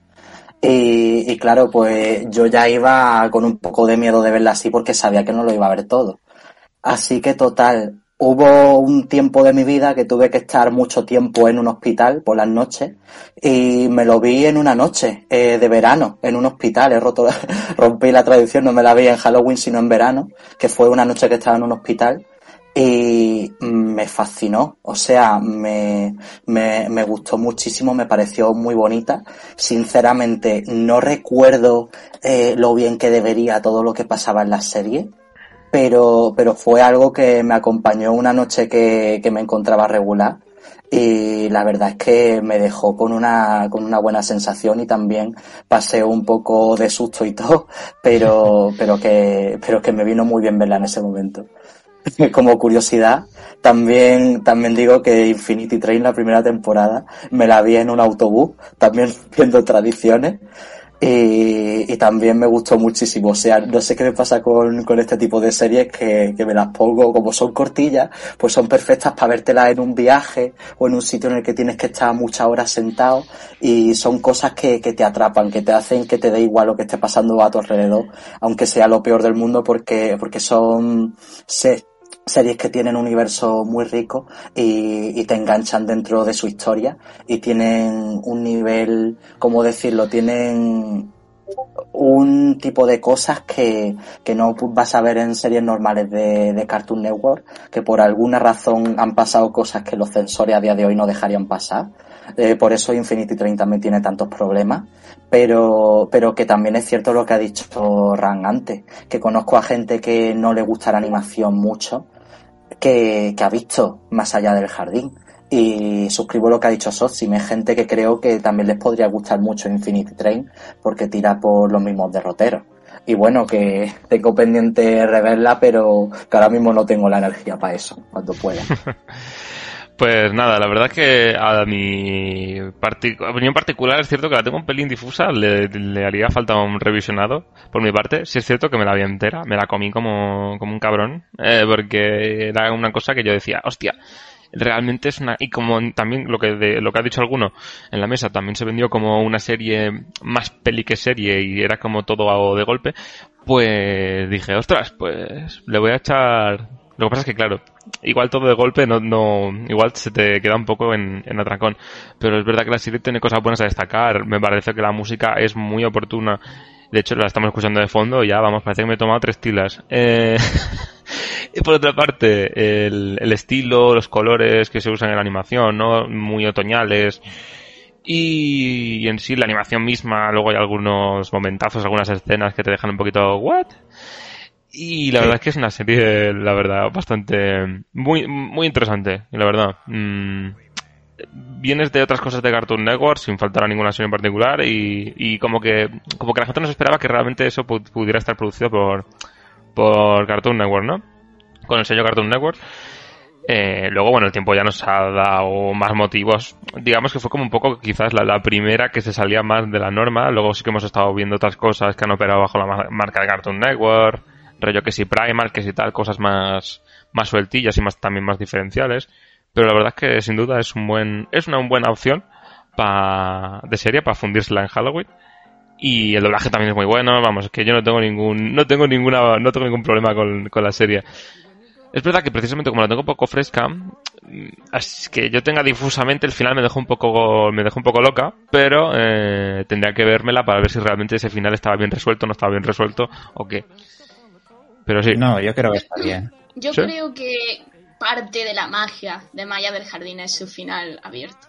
Y, y claro, pues yo ya iba con un poco de miedo de verla así porque sabía que no lo iba a ver todo. Así que total, hubo un tiempo de mi vida que tuve que estar mucho tiempo en un hospital por las noches y me lo vi en una noche eh, de verano, en un hospital. He roto, rompí la tradición, no me la vi en Halloween sino en verano, que fue una noche que estaba en un hospital y me fascinó, o sea, me, me, me gustó muchísimo, me pareció muy bonita. Sinceramente, no recuerdo eh, lo bien que debería todo lo que pasaba en la serie, pero, pero fue algo que me acompañó una noche que, que me encontraba regular y la verdad es que me dejó con una, con una buena sensación y también pasé un poco de susto y todo, pero, pero que, pero que me vino muy bien verla en ese momento. Como curiosidad, también, también digo que Infinity Train, la primera temporada, me la vi en un autobús, también viendo tradiciones, y, y también me gustó muchísimo. O sea, no sé qué me pasa con, con este tipo de series que, que me las pongo, como son cortillas, pues son perfectas para vértelas en un viaje o en un sitio en el que tienes que estar muchas horas sentado y son cosas que, que te atrapan, que te hacen que te dé igual lo que esté pasando a tu alrededor, aunque sea lo peor del mundo porque, porque son se- series que tienen un universo muy rico y, te enganchan dentro de su historia y tienen un nivel, ¿cómo decirlo? Tienen un tipo de cosas que, que no vas a ver en series normales de, de Cartoon Network, que por alguna razón han pasado cosas que los censores a día de hoy no dejarían pasar. Eh, por eso Infinity Train también tiene tantos problemas, pero, pero que también es cierto lo que ha dicho Ran antes, que conozco a gente que no le gusta la animación mucho, que, que ha visto más allá del jardín. Y suscribo lo que ha dicho Sosim, es gente que creo que también les podría gustar mucho Infinity Train porque tira por los mismos derroteros. Y bueno, que tengo pendiente reverla, pero que ahora mismo no tengo la energía para eso, cuando pueda.
Pues nada, la verdad es que a mi parti- opinión particular es cierto que la tengo un pelín difusa, le, haría falta un revisionado por mi parte. Si es cierto que me la vi entera, me la comí como, como un cabrón, eh, porque era una cosa que yo decía, hostia, realmente es una y como también lo que de- lo que ha dicho alguno en la mesa también se vendió como una serie más peli que serie y era como todo de golpe pues dije ostras pues le voy a echar lo que pasa es que claro igual todo de golpe no, no, igual se te queda un poco en, en atracón. Pero es verdad que la serie tiene cosas buenas a destacar. Me parece que la música es muy oportuna. De hecho, la estamos escuchando de fondo ya, vamos, parece que me he tomado tres tilas. Eh, y por otra parte, el, el estilo, los colores que se usan en la animación, ¿no? Muy otoñales. Y, y en sí, la animación misma, luego hay algunos momentazos, algunas escenas que te dejan un poquito, ¿what? Y la verdad es que es una serie, la verdad, bastante, muy, muy interesante, la verdad. Mm, vienes de otras cosas de Cartoon Network sin faltar a ninguna serie en particular y, y como que como que la gente no se esperaba que realmente eso pu- pudiera estar producido por por Cartoon Network, ¿no? Con el sello Cartoon Network. Eh, luego, bueno, el tiempo ya nos ha dado más motivos. Digamos que fue como un poco quizás la, la primera que se salía más de la norma. Luego sí que hemos estado viendo otras cosas que han operado bajo la ma- marca de Cartoon Network. Rollo que si Primal, que si tal, cosas más, más sueltillas y más, también más diferenciales. Pero la verdad es que sin duda es un buen, es una buena opción pa, de serie para fundírsela en Halloween. Y el doblaje también es muy bueno, vamos, es que yo no tengo ningún, no tengo ninguna, no tengo ningún problema con, con la serie. Es verdad que precisamente como la tengo un poco fresca, mm, es que yo tenga difusamente el final me dejó un poco, me dejó un poco loca, pero eh, tendría que vérmela para ver si realmente ese final estaba bien resuelto, no estaba bien resuelto o qué. Pero sí.
No, yo creo que está bien.
Yo
¿Sí?
creo que parte de la magia de Maya del Jardín es su final abierto.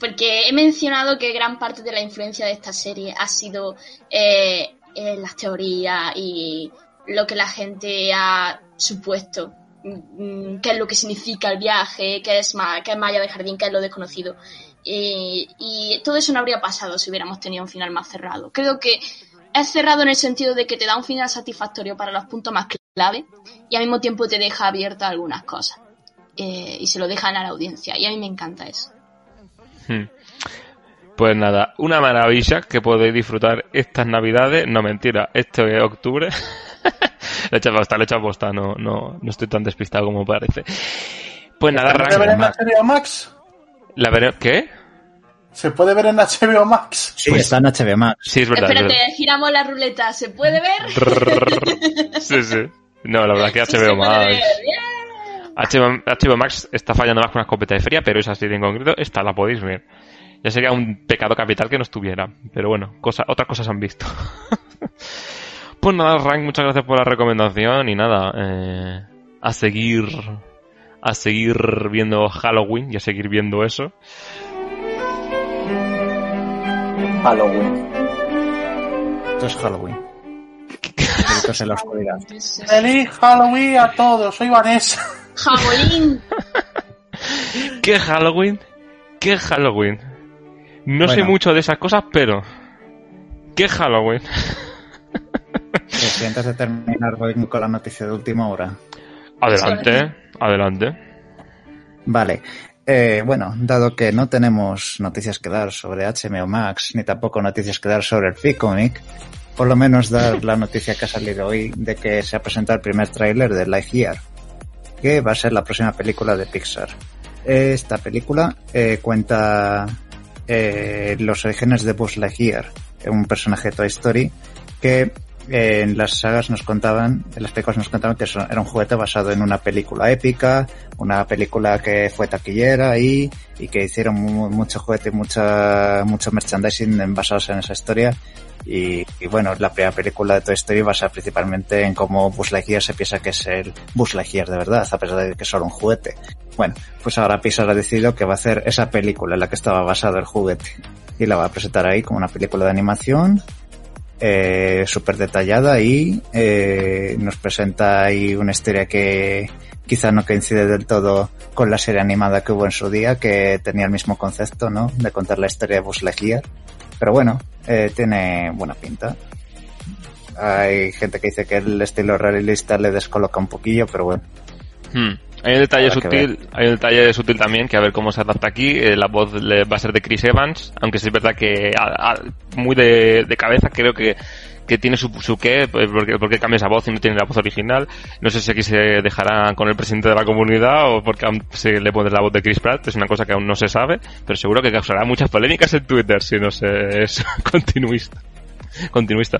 Porque he mencionado que gran parte de la influencia de esta serie ha sido eh, en las teorías y lo que la gente ha supuesto, mm, qué es lo que significa el viaje, qué es, ma qué es Maya del Jardín, qué es lo desconocido. Y, y todo eso no habría pasado si hubiéramos tenido un final más cerrado. Creo que es cerrado en el sentido de que te da un final satisfactorio para los puntos más clave y al mismo tiempo te deja abierta algunas cosas. Eh, y se lo dejan a la audiencia. Y a mí me encanta eso.
Hmm. Pues nada, una maravilla que podéis disfrutar estas navidades. No mentira, este octubre. le he echado posta, le he echado posta, no, no, no estoy tan despistado como parece. Pues nada,
¿Se puede ver en
Rank,
HBO Max?
la ¿Qué?
¿Se puede ver en HBO Max?
Sí, está en HBO Max.
Sí, es verdad. es
Espérate,
verdad.
giramos la ruleta. ¿Se puede ver?
Sí, sí. No, la verdad que
Sí, se
HBO
puede
Max.
ver.
HBO, HBO Max está fallando más con una escopeta de feria, pero esa serie en concreto, esta la podéis ver. Ya sería un pecado capital que no estuviera. Pero bueno, cosa, otras cosas han visto. pues nada, Rank, muchas gracias por la recomendación y nada, eh, a seguir, a seguir viendo Halloween y a seguir viendo eso.
Halloween.
Esto es Halloween. Gritos en la oscuridad.
Feliz Halloween a todos, soy Vanessa.
Jabolín.
¿Qué Halloween? ¿Qué Halloween? No sé mucho de esas cosas, pero... ¿Qué Halloween?
Si antes de terminar voy con la noticia de última hora.
Adelante, adelante.
Vale. Eh, bueno, dado que no tenemos noticias que dar sobre HBO Max, ni tampoco noticias que dar sobre el Ficomic, por lo menos dar la noticia que ha salido hoy de que se ha presentado el primer tráiler de Lightyear, que va a ser la próxima película de Pixar. Esta película eh, cuenta eh, los orígenes de Buzz Lightyear, un personaje de Toy Story que eh, en las sagas nos contaban, en las películas nos contaban que era un juguete basado en una película épica, una película que fue taquillera y, y que hicieron mu- mucho juguete mucha, mucho merchandising basados en esa historia. Y, y bueno, la primera película de Toy Story basa principalmente en cómo Buzz Lightyear se piensa que es el Buzz Lightyear de verdad, a pesar de que es solo un juguete. Bueno, pues ahora Pixar ha decidido que va a hacer esa película en la que estaba basado el juguete. Y la va a presentar ahí como una película de animación eh, súper detallada y eh, nos presenta ahí una historia que quizá no coincide del todo con la serie animada que hubo en su día, que tenía el mismo concepto, ¿no? De contar la historia de Buzz. Pero bueno, eh, tiene buena pinta. Hay gente que dice que el estilo realista le descoloca un poquillo, pero bueno.
Hmm. Hay un detalle sutil, hay un detalle sutil también que a ver cómo se adapta aquí. Eh, la voz le- va a ser de Chris Evans, aunque sí es verdad que a- a- muy de, de cabeza creo que, que tiene su, su qué, pues, porque, porque cambia esa voz y no tiene la voz original. No sé si aquí se dejará con el presidente de la comunidad o porque aún se le pone la voz de Chris Pratt, es una cosa que aún no se sabe, pero seguro que causará muchas polémicas en Twitter si no se es continuista. Continuista.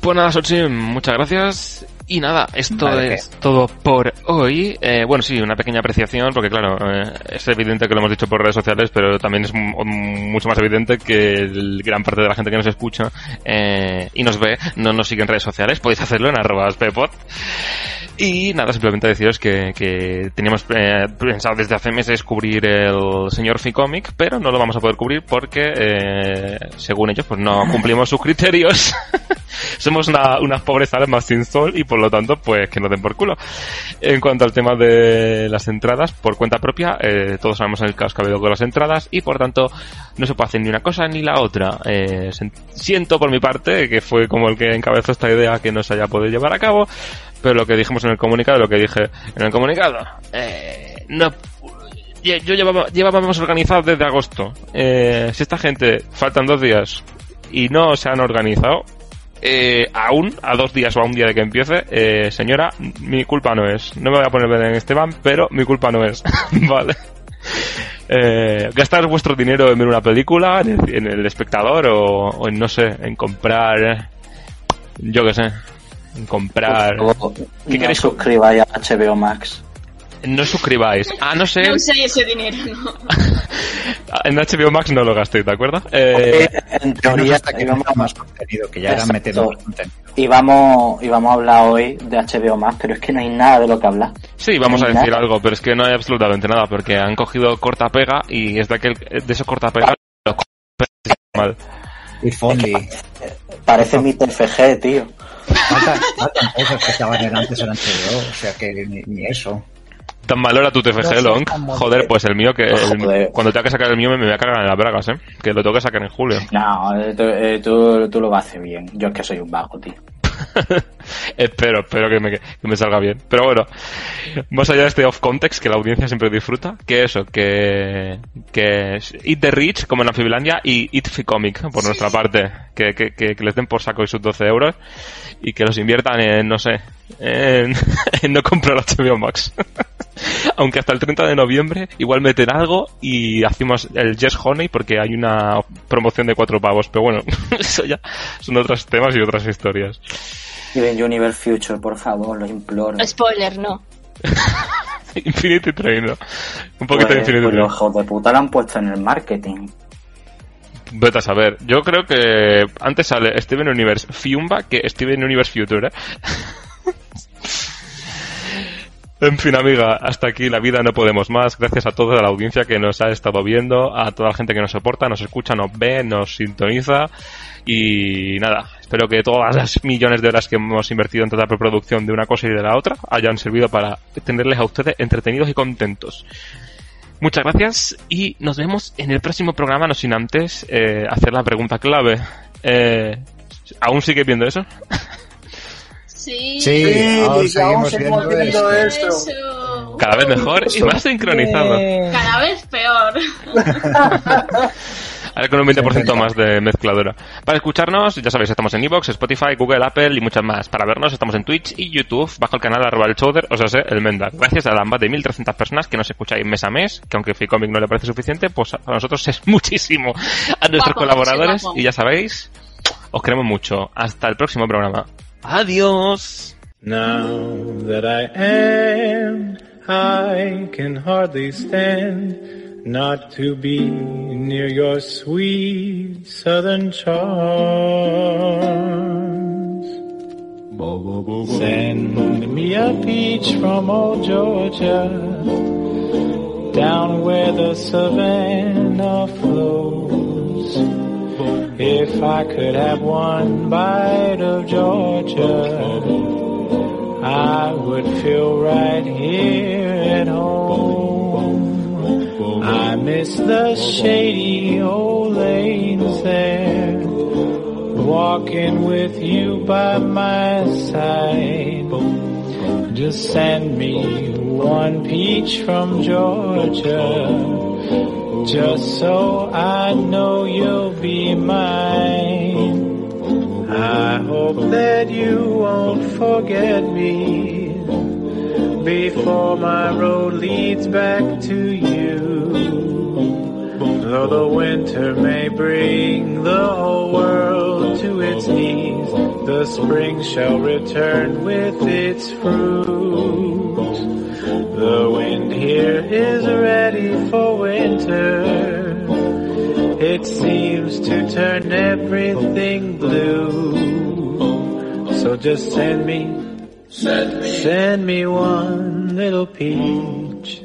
Pues nada, Sochi, muchas gracias. Y nada, esto es todo por hoy. Eh, bueno, sí, una pequeña apreciación, porque claro, eh, es evidente que lo hemos dicho por redes sociales, pero también es mu- mucho más evidente que el- gran parte de la gente que nos escucha eh, y nos ve no nos sigue en redes sociales. Podéis hacerlo en arroba spepod. Y nada, simplemente deciros que, que teníamos eh, pensado desde hace meses cubrir el señor Ficomic, pero no lo vamos a poder cubrir porque, eh, según ellos, pues no cumplimos sus criterios. Somos una, unas pobres almas sin sol y por lo tanto, pues que nos den por culo. En cuanto al tema de las entradas, por cuenta propia, eh, todos sabemos el caos que ha habido con las entradas y por tanto no se puede hacer ni una cosa ni la otra. Eh, siento por mi parte que fue como el que encabezó esta idea que no se haya podido llevar a cabo, pero lo que dijimos en el comunicado, lo que dije en el comunicado, eh, no yo llevaba, llevábamos organizado desde agosto. Eh, si esta gente faltan dos días y no se han organizado, eh, aún a dos días o a un día de que empiece, eh, señora, mi culpa no es. No me voy a poner en Esteban, pero mi culpa no es. vale. Eh, gastar vuestro dinero en ver una película, en el, en el espectador o, o en, no sé, en comprar, yo qué sé, en comprar... ¿Qué
no
queréis?
suscribáis a HBO Max.
No suscribáis. A no ser...
No uséis ese dinero, ¿no?
En HBO Max no lo gastéis, ¿de acuerdo? Eh,
En teoría,
hasta que meta más contenido, que ya era
Exacto.
metiendo más contenido.
íbamos, íbamos a hablar hoy de HBO Max, pero es que no hay nada de lo que hablar.
Sí, vamos
No
a decir
nada.
algo, pero es que no hay absolutamente nada, porque han cogido corta pega y es de aquel de esos corta pega los mal.
If only.
Parece mi TFG, tío.
Faltan, faltan cosas que estaban en antes en HBO, o sea que ni, ni eso.
Tan mal era tu TFG, Long. Joder, pues el mío, que el- cuando tenga que sacar el mío me, me voy a cagar en las bragas, ¿eh? Que lo tengo que sacar en julio.
No, eh, tú, eh, tú, tú lo vas a hacer bien. Yo es que soy un vago, tío.
espero, espero que me, que me salga bien. Pero bueno, más allá de este off context que la audiencia siempre disfruta, que eso, que, que Eat the Rich como en Anfibilandia y Eat Ficomic por nuestra parte. Que, que, que, que les den por saco y sus 12 euros y que los inviertan en, no sé, en, en no comprar HBO Max. Aunque hasta el 30 de noviembre igual meten algo y hacemos el Yes Honey porque hay una promoción de cuatro pavos. Pero bueno, eso ya son otros temas y otras historias.
Steven Universe Future, por favor, lo imploro.
Spoiler, no.
Infinity Train, ¿no? Un poquito de
Pues,
Infinity
pues
Train.
los hijos de puta lo han puesto en el marketing.
Vete a saber. Yo creo que antes sale Steven Universe Fiumba que Steven Universe Future, ¿eh? En fin, amiga, hasta aquí la vida no podemos más. Gracias a toda la audiencia que nos ha estado viendo, a toda la gente que nos soporta, nos escucha, nos ve, nos sintoniza. Y nada, espero que todas las millones de horas que hemos invertido en toda la preproducción de una cosa y de la otra hayan servido para tenerles a ustedes entretenidos y contentos. Muchas gracias y nos vemos en el próximo programa, no sin antes eh, hacer la pregunta clave. Eh, ¿Aún sigue viendo eso?
Sí.
Sí, aún seguimos
seguimos
viendo
viendo
esto.
esto.
Eso.
Cada vez mejor y más sincronizado.
Cada vez peor.
Ahora con un 20% más de mezcladora. Para escucharnos, ya sabéis, estamos en Evox, Spotify, Google, Apple y muchas más. Para vernos, estamos en Twitch y YouTube, bajo el canal arroba el Chowder, o sea, sé, el Menda. Gracias a la más de 1.300 personas que nos escucháis mes a mes, que aunque Ficomic no le parece suficiente, pues a nosotros es muchísimo. A nuestros
Guapo,
colaboradores,
guapo.
y ya sabéis, os queremos mucho. Hasta el próximo programa. Adiós.
Now that I am, I can hardly stand not to be near your sweet southern charms. Send me a peach from old Georgia, down where the savannah flows. If I could have one bite of Georgia, I would feel right here at home. I miss the shady old lanes there, walking with you by my side. Just send me one peach from Georgia, just so I know you'll be mine. I hope that you won't forget me before my road leads back to you. Though the winter may bring the whole world to its knees, the spring shall return with its fruit. The wind here is ready for winter. It seems to turn everything blue. So just send me,
Send me.
send me one little peach.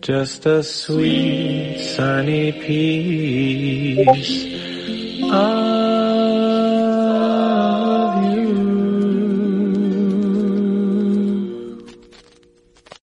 Just a sweet sunny piece. Ah,